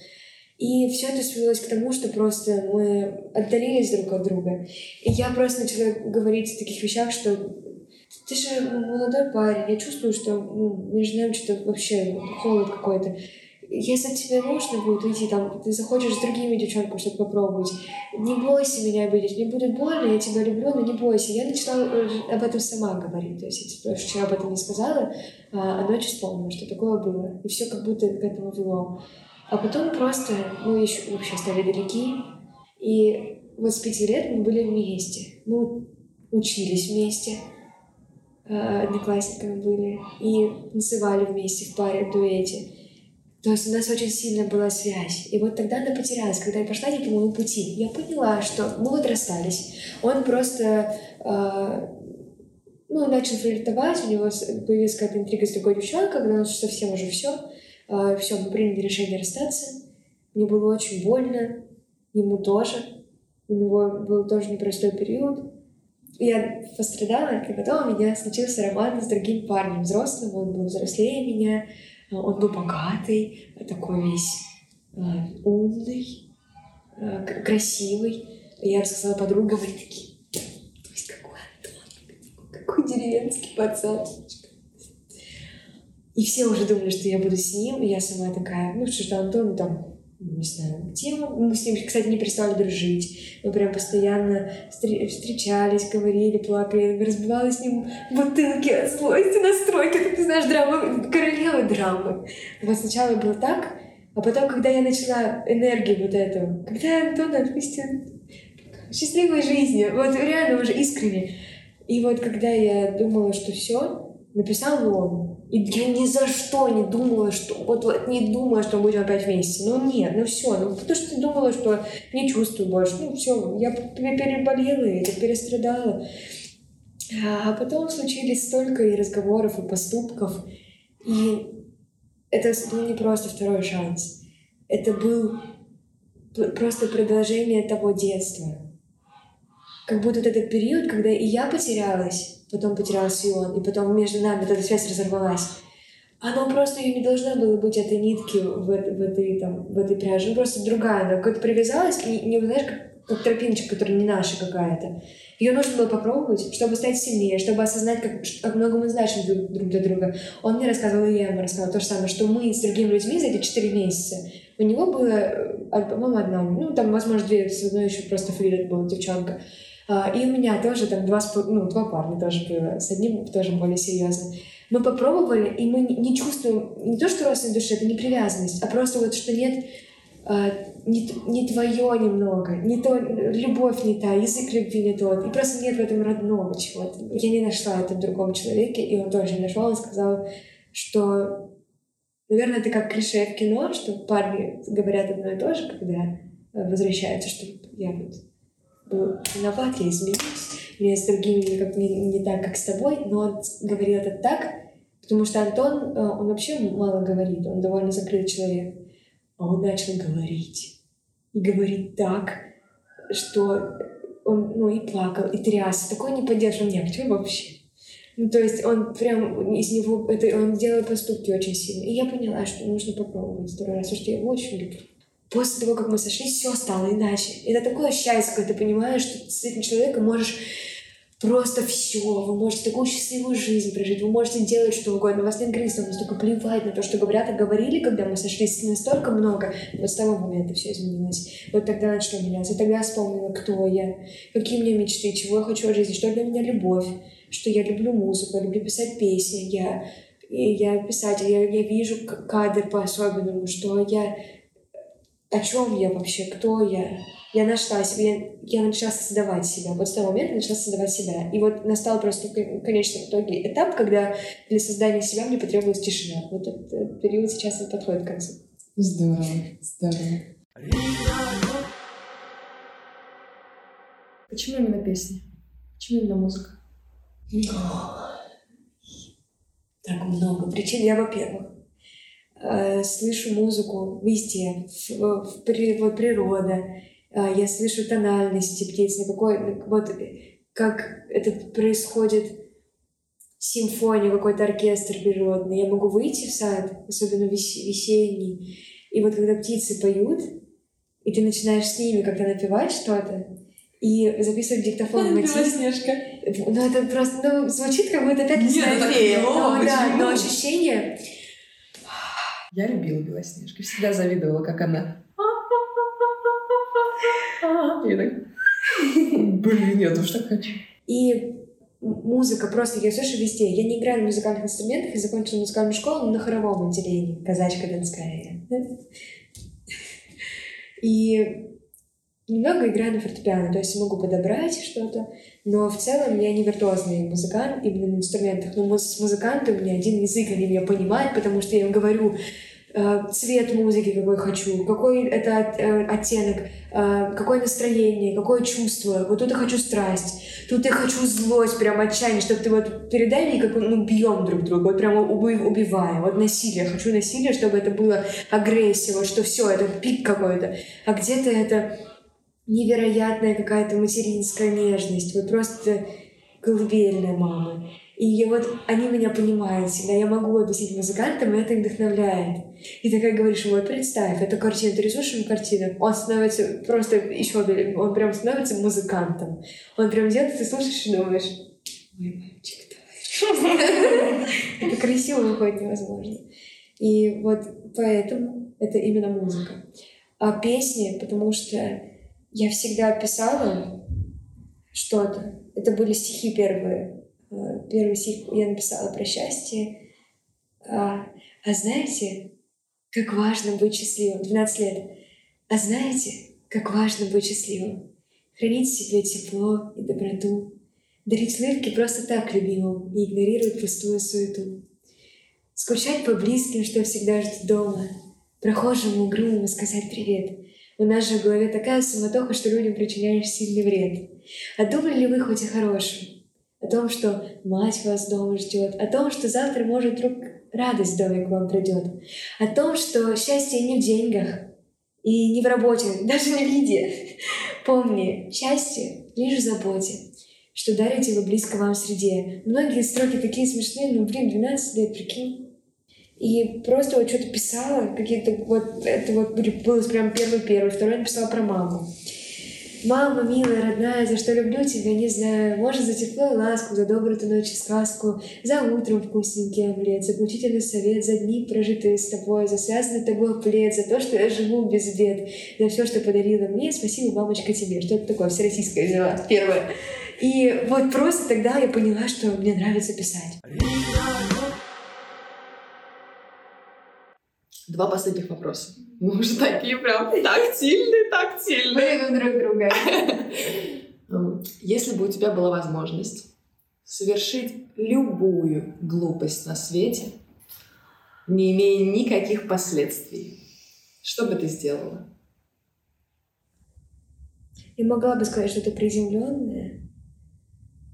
И все это свелось к тому, что просто мы отдалились друг от друга. И я просто начала говорить о таких вещах, что ты же молодой парень, я чувствую, что ну, между нами что-то вообще холод какой-то. Если тебе нужно будет уйти, там, ты захочешь с другими девчонками что-то попробовать, не бойся меня обидеть, мне будет больно, я тебя люблю, но не бойся. Я начала э, об этом сама говорить, то есть я вчера об этом не сказала, а, а ночью вспомнила, что такое было. И все как будто к этому вело. А потом просто мы еще вообще стали далеки. И вот с пяти лет мы были вместе. Мы учились вместе, а, одноклассниками были, и танцевали вместе в паре, в дуэте. То есть у нас очень сильная была связь. И вот тогда она потерялась, когда я пошла не по моему пути. Я поняла, что мы вот расстались. Он просто э, ну, начал флиртовать, у него появилась какая-то интрига с другой девчонкой, когда у нас совсем уже все. А, все, мы приняли решение расстаться. Мне было очень больно, ему тоже. У него был тоже непростой период. Я пострадала, и потом у меня случился роман с другим парнем, взрослым. Он был взрослее меня, а, он был богатый, такой весь а, умный, красивый. Я рассказала подругам, они такие, то есть какой Антон, какой деревенский пацан. И все уже думали, что я буду с ним, и я сама такая, ну что ж, Антон там, не знаю, где мы, мы с ним, кстати, не перестали дружить. Мы прям постоянно встречались, говорили, плакали, разбивала с ним бутылки от злости на ты знаешь, драма, королева драмы. Вот сначала было так, а потом, когда я начала энергию вот эту, когда Антон отпустил счастливой жизни, вот реально уже искренне. И вот когда я думала, что все, написал он, и я ни за что не думала, что... Вот, вот не думала, что мы будем опять вместе. Ну нет, ну все. Ну потому что думала, что не чувствую больше. Ну все, я переболела это, перестрадала. А потом случились столько и разговоров, и поступков. И это был не просто второй шанс. Это был просто продолжение того детства. Как будто этот период, когда и я потерялась, потом потерялся и он, и потом между нами эта связь разорвалась. Оно просто ее не должно было быть этой нитки в, в, этой, там, в этой пряже. Ну, просто другая. Она как-то привязалась, не, не знаешь, как, как тропиночка, которая не наша какая-то. Ее нужно было попробовать, чтобы стать сильнее, чтобы осознать, как, как много мы значим друг, друг для друга. Он мне рассказывал, и я ему рассказывала то же самое, что мы с другими людьми за эти четыре месяца, у него было, э, по-моему, одна, ну, там, возможно, две, с одной еще просто Фрида была девчонка. А, и у меня тоже там два, ну, два парня тоже было, с одним тоже более серьезно. Мы попробовали, и мы не чувствуем не то, что родственной души, это не привязанность, а просто вот, что нет а, не, не твое немного, не то, любовь не та, язык любви не тот, и просто нет в этом родного чего-то. Я не нашла это в другом человеке, и он тоже не нашел, он сказал, что, наверное, это как клише в кино, что парни говорят одно и то же, когда возвращаются, что я вот виноват, я изменюсь, мне с другими как не, не так, как с тобой, но он говорил это так, потому что Антон, э, он вообще мало говорит, он довольно закрытый человек, а он начал говорить. И говорить так, что он, ну, и плакал, и тряс. Такой не поддерживал ни актер вообще. Ну, то есть он прям из него, это, он делал поступки очень сильно. И я поняла, что нужно попробовать второй раз, потому что я очень люблю. После того, как мы сошлись, все стало иначе. Это такое счастье, когда ты понимаешь, что с этим человеком можешь просто все, вы можете такую счастливую жизнь прожить, вы можете делать что угодно, у вас нет границ, вам настолько плевать на то, что говорят и говорили, когда мы сошлись настолько много, вот с того момента все изменилось. Вот тогда начало меняться, тогда я вспомнила, кто я, какие у меня мечты, чего я хочу от жизни, что для меня любовь, что я люблю музыку, я люблю писать песни, я, я писатель, я, я вижу кадры по-особенному, что я о чем я вообще, кто я, я нашла себя, я, я начала создавать себя. Вот с того момента я начала создавать себя. И вот настал просто в конечном итоге этап, когда для создания себя мне потребовалась тишина. Вот этот период сейчас он подходит к концу. Здорово, здорово. Почему именно песни? Почему именно музыка? Так много причин. Я, во-первых, э, слышу музыку везде, в, в, в, вот природа, а, я слышу тональности птиц, на какой, вот как это происходит симфония, какой-то оркестр природный. Я могу выйти в сад, особенно весенний, и вот когда птицы поют, и ты начинаешь с ними как-то напевать что-то, и записывать диктофон мотив. Белоснежка. Ну, это просто, ну, звучит как будто опять лесная ну, фея. Ну, да, почему? но ощущение... Я любила Белоснежку, всегда завидовала, как она. Я так, блин, я тоже так хочу. И музыка просто, я слышу везде. Я не играю на музыкальных инструментах, я закончила музыкальную школу на хоровом отделении. Казачка Донская. И немного играю на фортепиано, то есть я могу подобрать что-то, но в целом я не виртуозный музыкант именно на инструментах. Но с музыкантом у меня один язык, они меня понимают, потому что я им говорю э, цвет музыки, какой хочу, какой это э, оттенок, э, какое настроение, какое чувство. Вот тут я хочу страсть, тут я хочу злость, прям отчаяние, чтобы ты вот передай мне, как мы бьем друг друга, вот прямо уби- убивая, вот насилие, хочу насилие, чтобы это было агрессия, вот что все, это пик какой-то. А где-то это невероятная какая-то материнская нежность, вот просто колыбельная мама. И вот они меня понимают всегда, я могу объяснить музыкантам, и это их вдохновляет. И ты как говоришь, вот представь, эту картину, ты рисуешь ему картину, он становится просто еще, он прям становится музыкантом. Он прям делает, ты слушаешь и думаешь, мой мальчик, давай. Это красиво выходит невозможно. И вот поэтому это именно музыка. А песни, потому что я всегда писала что-то. Это были стихи первые. Э, Первый стих я написала про счастье. А, а знаете, как важно быть счастливым? 12 лет. А знаете, как важно быть счастливым? Хранить в себе тепло и доброту. Дарить улыбки просто так любимым и игнорировать пустую суету. Скучать по близким, что всегда ждут дома. Прохожему угрюмому сказать привет. Же в голове такая суматоха, что людям причиняешь сильный вред. А думали ли вы хоть о хорошем? О том, что мать вас дома ждет, о том, что завтра, может, вдруг радость в доме к вам придет, о том, что счастье не в деньгах и не в работе, даже не в еде. Помни, счастье лишь в заботе. что дарите вы близко вам среде. Многие строки такие смешные, ну, блин, 12 лет, прикинь. И просто вот что-то писала, какие-то вот, это вот было прям первый-первый, второй написала про маму. Мама, милая, родная, за что люблю тебя, не знаю. Может, за тепло и ласку, за добрую ту ночь и сказку, за утром вкусненький омлет, за поучительный совет, за дни, прожитые с тобой, за связанный тобой плед, за то, что я живу без бед, за все, что подарила мне. Спасибо, мамочка, тебе. Что-то такое всероссийское взяла, первое. И вот просто тогда я поняла, что мне нравится писать. Два последних вопроса. Мы уже такие прям тактильные, тактильные. Мы друг друга. Если бы у тебя была возможность совершить любую глупость на свете, не имея никаких последствий, что бы ты сделала? Я могла бы сказать что-то приземленное,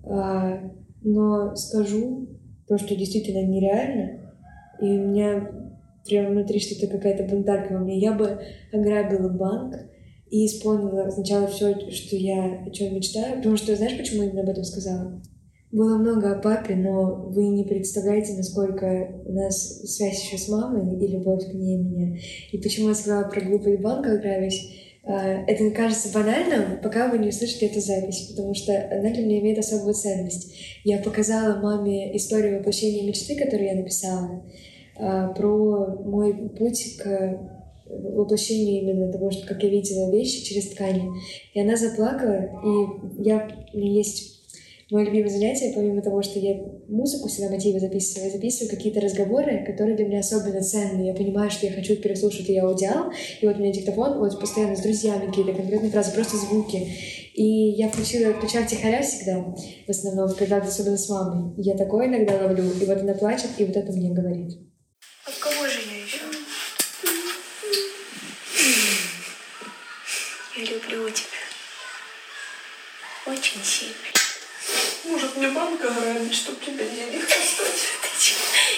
а, но скажу то, что действительно нереально, и у меня прям внутри что-то какая-то бунтарка во мне. Я бы ограбила банк и исполнила сначала все, что я о чем мечтаю. Потому что, знаешь, почему я об этом сказала? Было много о папе, но вы не представляете, насколько у нас связь еще с мамой и любовь к ней меня. И почему я сказала про глупый банк ограбить? А, это кажется банальным, пока вы не услышите эту запись, потому что она для меня имеет особую ценность. Я показала маме историю воплощения мечты, которую я написала. А, про мой путь к воплощению именно того, что, как я видела вещи через ткани. И она заплакала, и я, есть мое любимое занятие, помимо того, что я музыку всегда мотивы записываю, я записываю какие-то разговоры, которые для меня особенно ценные. Я понимаю, что я хочу переслушать, и я аудиал, и вот у меня диктофон, вот постоянно с друзьями какие-то конкретные фразы, просто звуки. И я включила, включала тихоря всегда, в основном, когда особенно с мамой. И я такое иногда ловлю, и вот она плачет, и вот это мне говорит. Очень сильно. Может, мне банк ограбить, чтобы тебе денег достать?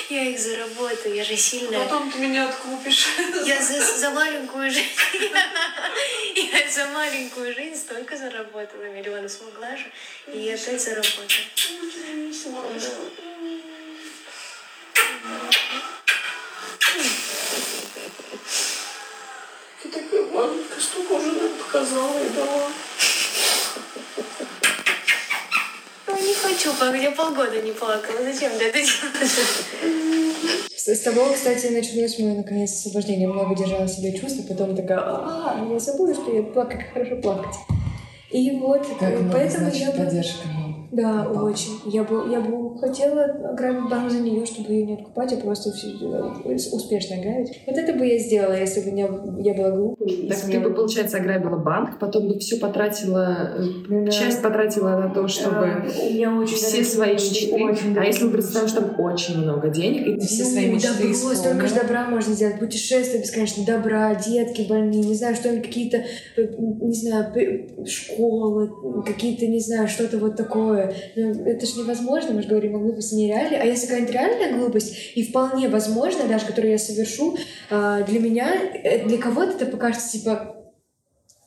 Я их заработаю, я же сильная. Потом ты меня откупишь. Я за, за маленькую жизнь. Я за маленькую жизнь столько заработала, миллионы смогла же. И я опять заработаю. Ты такая маленькая, столько уже нам показала и дала. Не хочу плакать, я полгода не плакала. Зачем ты это делаешь? С, с того, кстати, началось мое, наконец, освобождение. Много держала себе чувства, потом такая, а, я забыла, что я плакать, как хорошо плакать. И вот, Как поэтому значит я поддержка. Да, Папа. очень. Я бы, я бы хотела ограбить банк за нее, чтобы ее не откупать, а просто все, э, успешно ограбить. Вот это бы я сделала, если бы у меня, я была глупой. Так ты я бы, получается, ограбила банк, потом бы все потратила, э, Да. часть потратила на то, чтобы А, у меня очень все свои мечты, мечты. очень А если мы дорогие представим, что там очень много денег, и Ты все Ну, свои мечты добро, столько же добра можно сделать. Путешествия бесконечно, добра, детки больные, не знаю, что-нибудь, какие-то, э, не знаю, школы, какие-то, не знаю, что-то вот такое. Ну, это же невозможно, мы же говорим о глупости нереальной. А если какая-нибудь реальная глупость, и вполне возможно, даже которую я совершу, а, для меня, э, для кого-то это покажется, типа,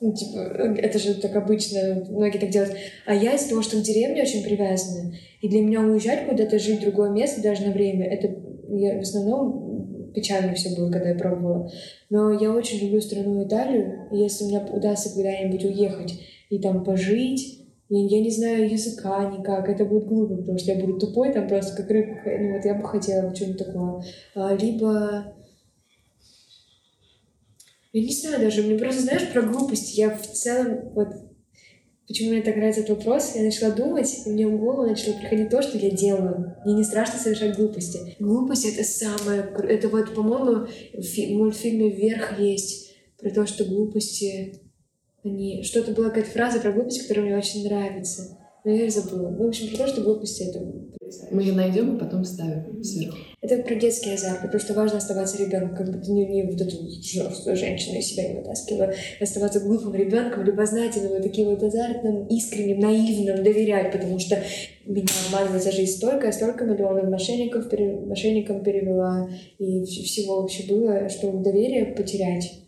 ну, типа, это же так обычно, многие так делают. А я из-за того, что в деревне очень привязана, и для меня уезжать куда-то, жить в другое место даже на время, это я, в основном печально все было, когда я пробовала. Но я очень люблю страну Италию, и если мне удастся когда-нибудь уехать и там пожить, я, не знаю языка никак, это будет глупо, потому что я буду тупой там просто как рыбка. Ну вот я бы хотела что-нибудь такое. А, либо я не знаю даже, мне просто, знаешь, про глупость. Я в целом, вот, почему мне так нравится этот вопрос, я начала думать, и мне в голову начало приходить то, что я делаю. Мне не страшно совершать глупости. Глупость — это самое... Это вот, по-моему, в фи- мультфильме «Вверх» есть про то, что глупости... Они... Что-то была какая-то фраза про глупость, которая мне очень нравится. Но я ее забыла. Ну, в общем, про то, что глупости — это мы ее найдем и потом ставим сверху. это про детский азарт, про то, что важно оставаться ребенком, как бы ты не, не вот эту взрослую женщину из себя не вытаскивала, оставаться глупым ребенком, любознательным, вот таким вот азартным, искренним, наивным, доверять, потому что меня обманывает за жизнь столько, я столько миллионов мошенников, пере- мошенникам перевела, и вс- всего вообще было, что доверие потерять,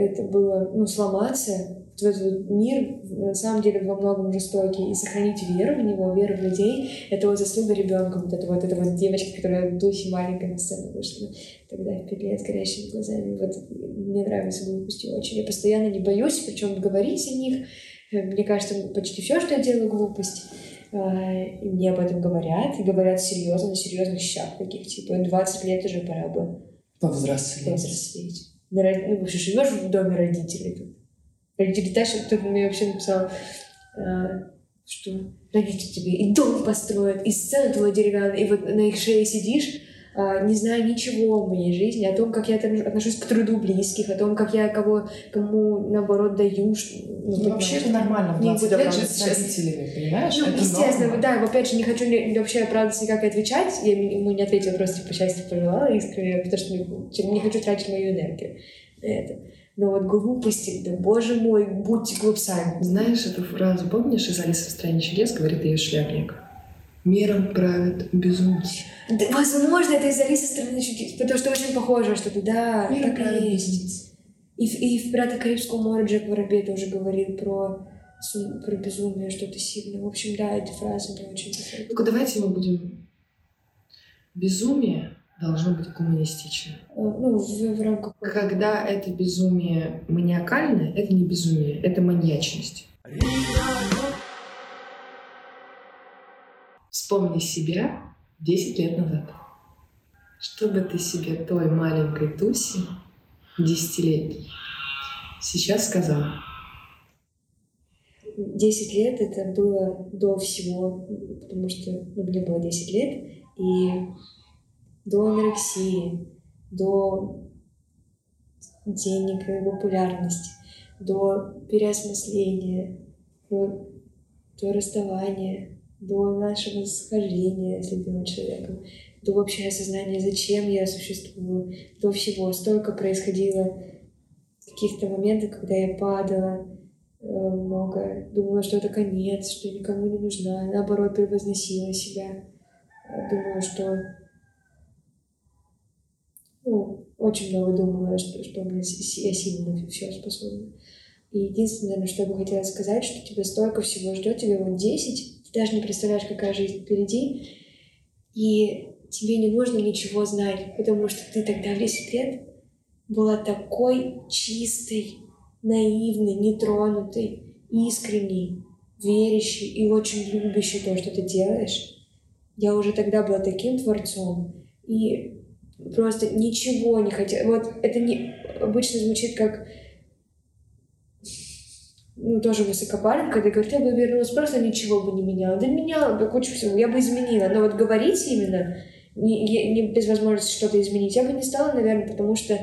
это было, ну, сломаться, вот этот мир на самом деле во многом жестокий, и сохранить веру в него, веру в людей, это вот заслуга ребенка, вот это вот, эта вот девочка, которая в духе маленькая на сцену вышла тогда в пять лет горящими глазами. Вот мне нравятся глупости очень. Я постоянно не боюсь, причем говорить о них. Мне кажется, почти все, что я делаю, глупость. А, и мне об этом говорят, и говорят серьезно, на серьезных щах таких, типа, 20 лет уже пора бы Повзрослеть. повзрослеть. На Ну, вообще живешь в доме родителей. Родители тащат, кто-то мне вообще написал, а, что родители тебе и дом построят, и сцену твою деревянную, и вот на их шее сидишь, не зная ничего в моей жизни, о том, как я там отношусь к труду близких, о том, как я кого, кому, наоборот, даю. Ну, Ну, вообще это нормально в Не 20 буду лет жить с родителями, понимаешь? Ну, это естественно, норма. да, опять же, не хочу вообще оправдываться никак отвечать. Я ему не ответила, просто по счастью пожелала искренне, потому что не, не хочу тратить мою энергию на это. Но вот глупости, да боже мой, будьте глупцами. Знаешь эту фразу, помнишь, из «Алисы в стране чудес» говорит ее шляпник? Миром правят безумцы. Да, возможно, это из Алисы страны чудес, потому что очень похоже что-то, да, Мир так и есть. И, в- и в «Пиратах Карибского моря» Джек Воробей тоже говорил про, про безумие, что-то сильное. В общем, да, эта фраза мне очень заходит. Ну-ка, давайте мы будем... Безумие должно быть гуманистичным. Э, Ну, в, в рамках... Когда это безумие маниакальное, это не безумие, это маньячность. Вспомни себя 10 лет назад. Что бы ты себе той маленькой Туси, десятилетней, сейчас сказала? 10 лет это было до всего, потому что ну, мне было 10 лет, и до анорексии, до денег и популярности, до переосмысления, до, до расставания, до нашего схождения с любимым человеком, до вообще осознания, зачем я существую, до всего. Столько происходило каких-то моментов, когда я падала, э, много. Думала, что это конец, что я никому не нужна. Наоборот, превозносила себя. Думала, что... Ну, очень много думала, что, что у с- я сильно на все способна. И единственное, что я бы хотела сказать, что тебя столько всего ждет, тебе вот 10, ты даже не представляешь, какая жизнь впереди, и тебе не нужно ничего знать, потому что ты тогда в 10 лет была такой чистой, наивной, нетронутой, искренней, верящей и очень любящей то, что ты делаешь. Я уже тогда была таким творцом. И просто ничего не хотела. Вот это не обычно звучит как ну, тоже высокопарно, когда говорит, я бы вернулась, просто ничего бы не меняла. Да меняла бы кучу всего, я бы изменила. Но вот говорить именно, не, не- без возможности что-то изменить, я бы не стала, наверное, потому что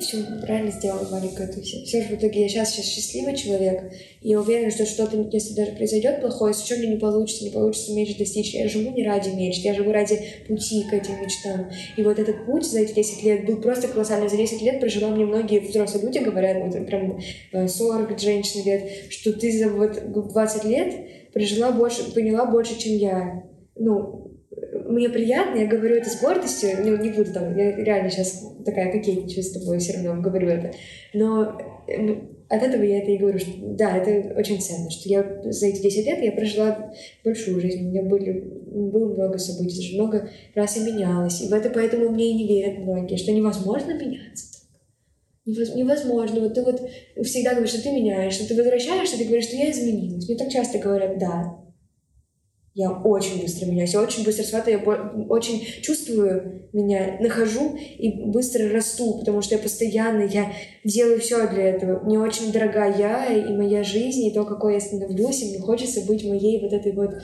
все правильно сделала маленькая Туся. Все же в итоге я сейчас, сейчас счастливый человек. И я уверена, что что-то, если даже произойдет плохое, если что мне не получится, не получится меньше достичь, я живу не ради мечт, я живу ради пути к этим мечтам. И вот этот путь за эти 10 лет был просто колоссальный. За 10 лет прожила мне многие взрослые люди, говорят, вот прям э, 40 женщин лет, что ты за вот 20 лет прожила больше, поняла больше, чем я. Ну, мне приятно, я говорю это с гордостью, ну, не буду там, я реально сейчас такая кокетничаю с тобой, все равно говорю это. Но э, ну, от этого я это и говорю, что да, это очень ценно, что я за эти 10 лет я прожила большую жизнь, у меня были, было много событий, даже много раз я менялась, и в это поэтому мне и не верят многие, что невозможно меняться Невозможно. Вот ты вот всегда говоришь, что ты меняешься, ты возвращаешься, ты говоришь, что я изменилась. Мне так часто говорят, да, я очень быстро меняюсь, я очень быстро схватываю, я очень чувствую меня, нахожу и быстро расту, потому что я постоянно, я делаю все для этого. Мне очень дорога я и моя жизнь, и то, какой я становлюсь, и мне хочется быть моей вот этой вот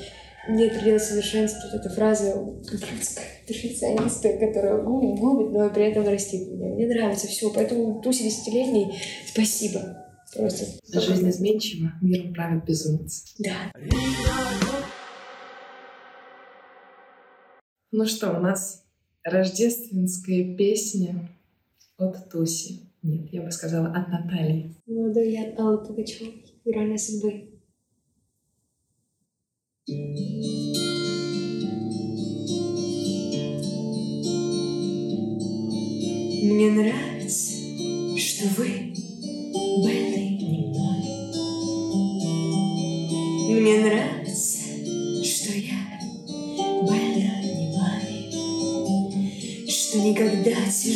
мне предел совершенства, вот эта фраза ублюдская, перфекционистка, которая губит, губит, но при этом растит меня. Мне нравится все, поэтому тусе десятилетней спасибо. Просто. Жизнь изменчива, миром правят безумцы. Да. Ну что, у нас рождественская песня от Туси. Нет, я бы сказала, от Натальи. Молодой я Алла Пугачева. Ирония судьбы. Мне нравится, что вы были не мной. Мне нравится,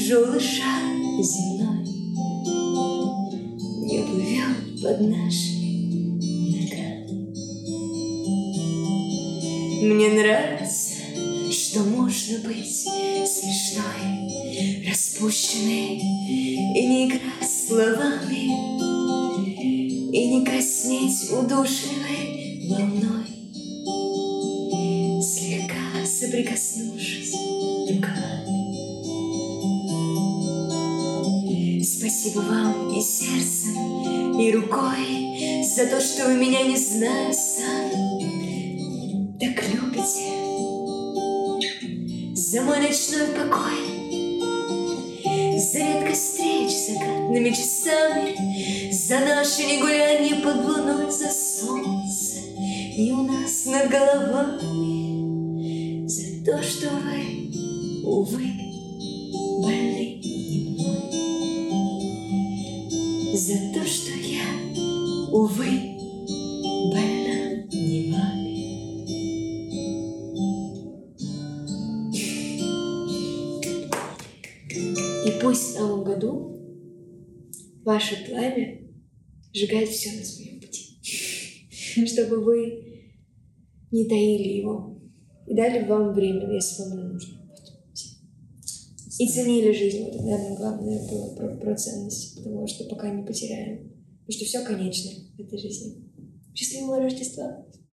шар земной не плывет под нашими ногами. Мне нравится, что можно быть смешной, распущенной и не играть словами, и не краснеть удушливой волной, слегка соприкоснувшись сердцем, и рукой За то, что вы меня, не знаю, сами Так любите За мой ночной покой За редкость встреч закатными часами За наши негулянье под луной За солнце не у нас над головами За то, что вы, увы, увы, больна не вами. И пусть в новом году ваше пламя сжигает все на своем пути, чтобы вы не таили его и дали вам время, если вам нужно. И ценили жизнь. Вот это, наверное, главное было про, про ценность, потому что пока не потеряем. Потому что все конечно в этой жизни. Счастливого Рождества!